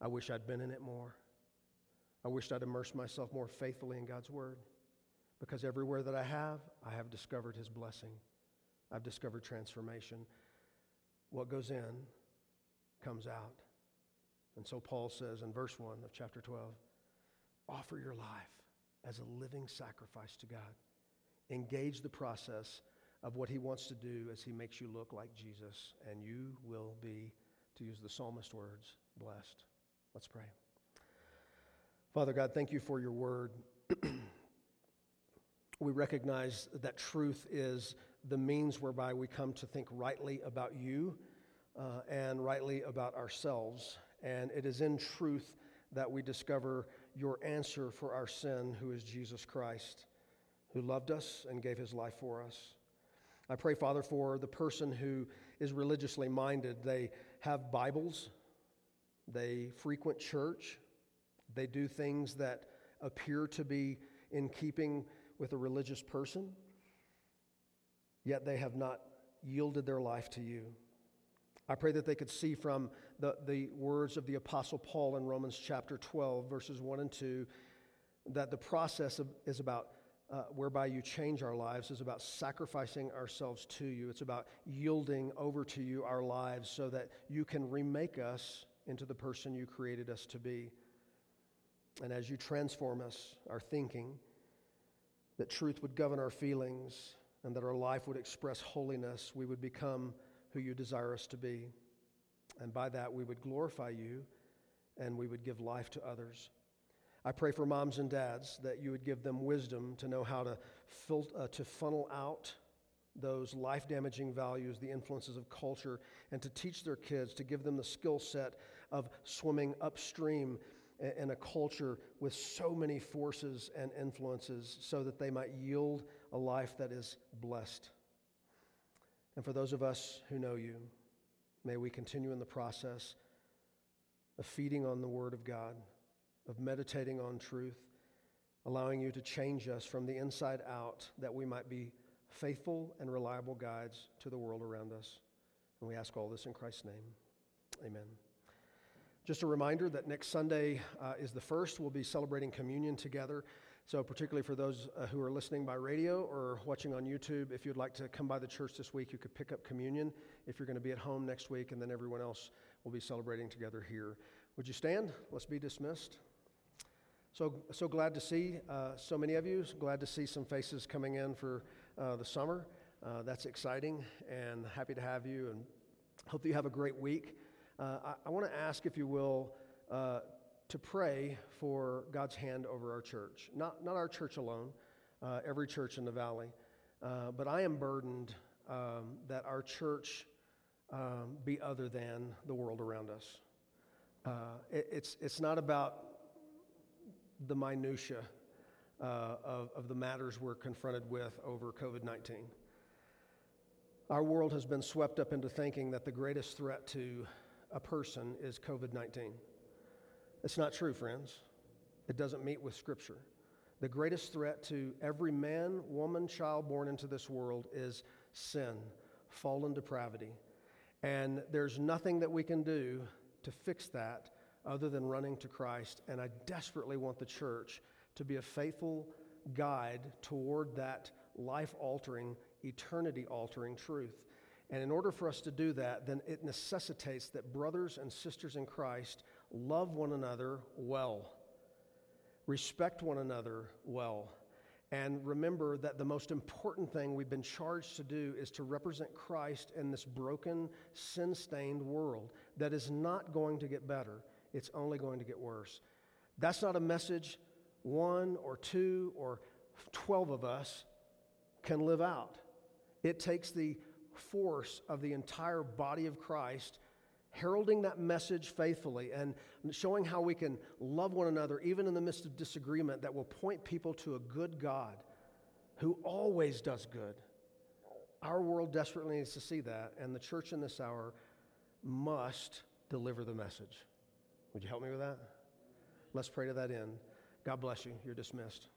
I wish I'd been in it more. I wished I'd immersed myself more faithfully in God's Word. Because everywhere that I have, I have discovered His blessing. I've discovered transformation. What goes in comes out. And so Paul says in verse 1 of chapter 12 offer your life as a living sacrifice to God. Engage the process of what He wants to do as He makes you look like Jesus, and you will be, to use the psalmist words, blessed. Let's pray. Father God, thank you for your word. (clears throat) we recognize that truth is the means whereby we come to think rightly about you uh, and rightly about ourselves. And it is in truth that we discover your answer for our sin, who is Jesus Christ, who loved us and gave his life for us. I pray, Father, for the person who is religiously minded. They have Bibles, they frequent church, they do things that appear to be in keeping with a religious person, yet they have not yielded their life to you. I pray that they could see from the, the words of the Apostle Paul in Romans chapter 12, verses 1 and 2, that the process of, is about uh, whereby you change our lives is about sacrificing ourselves to you. It's about yielding over to you our lives so that you can remake us into the person you created us to be. And as you transform us, our thinking, that truth would govern our feelings and that our life would express holiness, we would become who you desire us to be. And by that, we would glorify you and we would give life to others. I pray for moms and dads that you would give them wisdom to know how to, uh, to funnel out those life damaging values, the influences of culture, and to teach their kids, to give them the skill set of swimming upstream in a culture with so many forces and influences so that they might yield a life that is blessed. And for those of us who know you, may we continue in the process of feeding on the Word of God, of meditating on truth, allowing you to change us from the inside out that we might be faithful and reliable guides to the world around us. And we ask all this in Christ's name. Amen. Just a reminder that next Sunday uh, is the first. We'll be celebrating communion together. So, particularly for those uh, who are listening by radio or watching on YouTube, if you'd like to come by the church this week, you could pick up communion if you're going to be at home next week, and then everyone else will be celebrating together here. Would you stand? Let's be dismissed. So, so glad to see uh, so many of you. So Glad to see some faces coming in for uh, the summer. Uh, that's exciting, and happy to have you, and hope that you have a great week. Uh, I, I want to ask, if you will, uh, to pray for God's hand over our church. Not, not our church alone, uh, every church in the valley. Uh, but I am burdened um, that our church um, be other than the world around us. Uh, it, it's, it's not about the minutiae uh, of, of the matters we're confronted with over COVID 19. Our world has been swept up into thinking that the greatest threat to a person is COVID 19. It's not true, friends. It doesn't meet with Scripture. The greatest threat to every man, woman, child born into this world is sin, fallen depravity. And there's nothing that we can do to fix that other than running to Christ. And I desperately want the church to be a faithful guide toward that life altering, eternity altering truth. And in order for us to do that, then it necessitates that brothers and sisters in Christ love one another well, respect one another well, and remember that the most important thing we've been charged to do is to represent Christ in this broken, sin stained world that is not going to get better, it's only going to get worse. That's not a message one or two or 12 of us can live out. It takes the force of the entire body of Christ, heralding that message faithfully and showing how we can love one another even in the midst of disagreement that will point people to a good God who always does good. Our world desperately needs to see that, and the church in this hour must deliver the message. Would you help me with that? Let's pray to that end. God bless you. You're dismissed.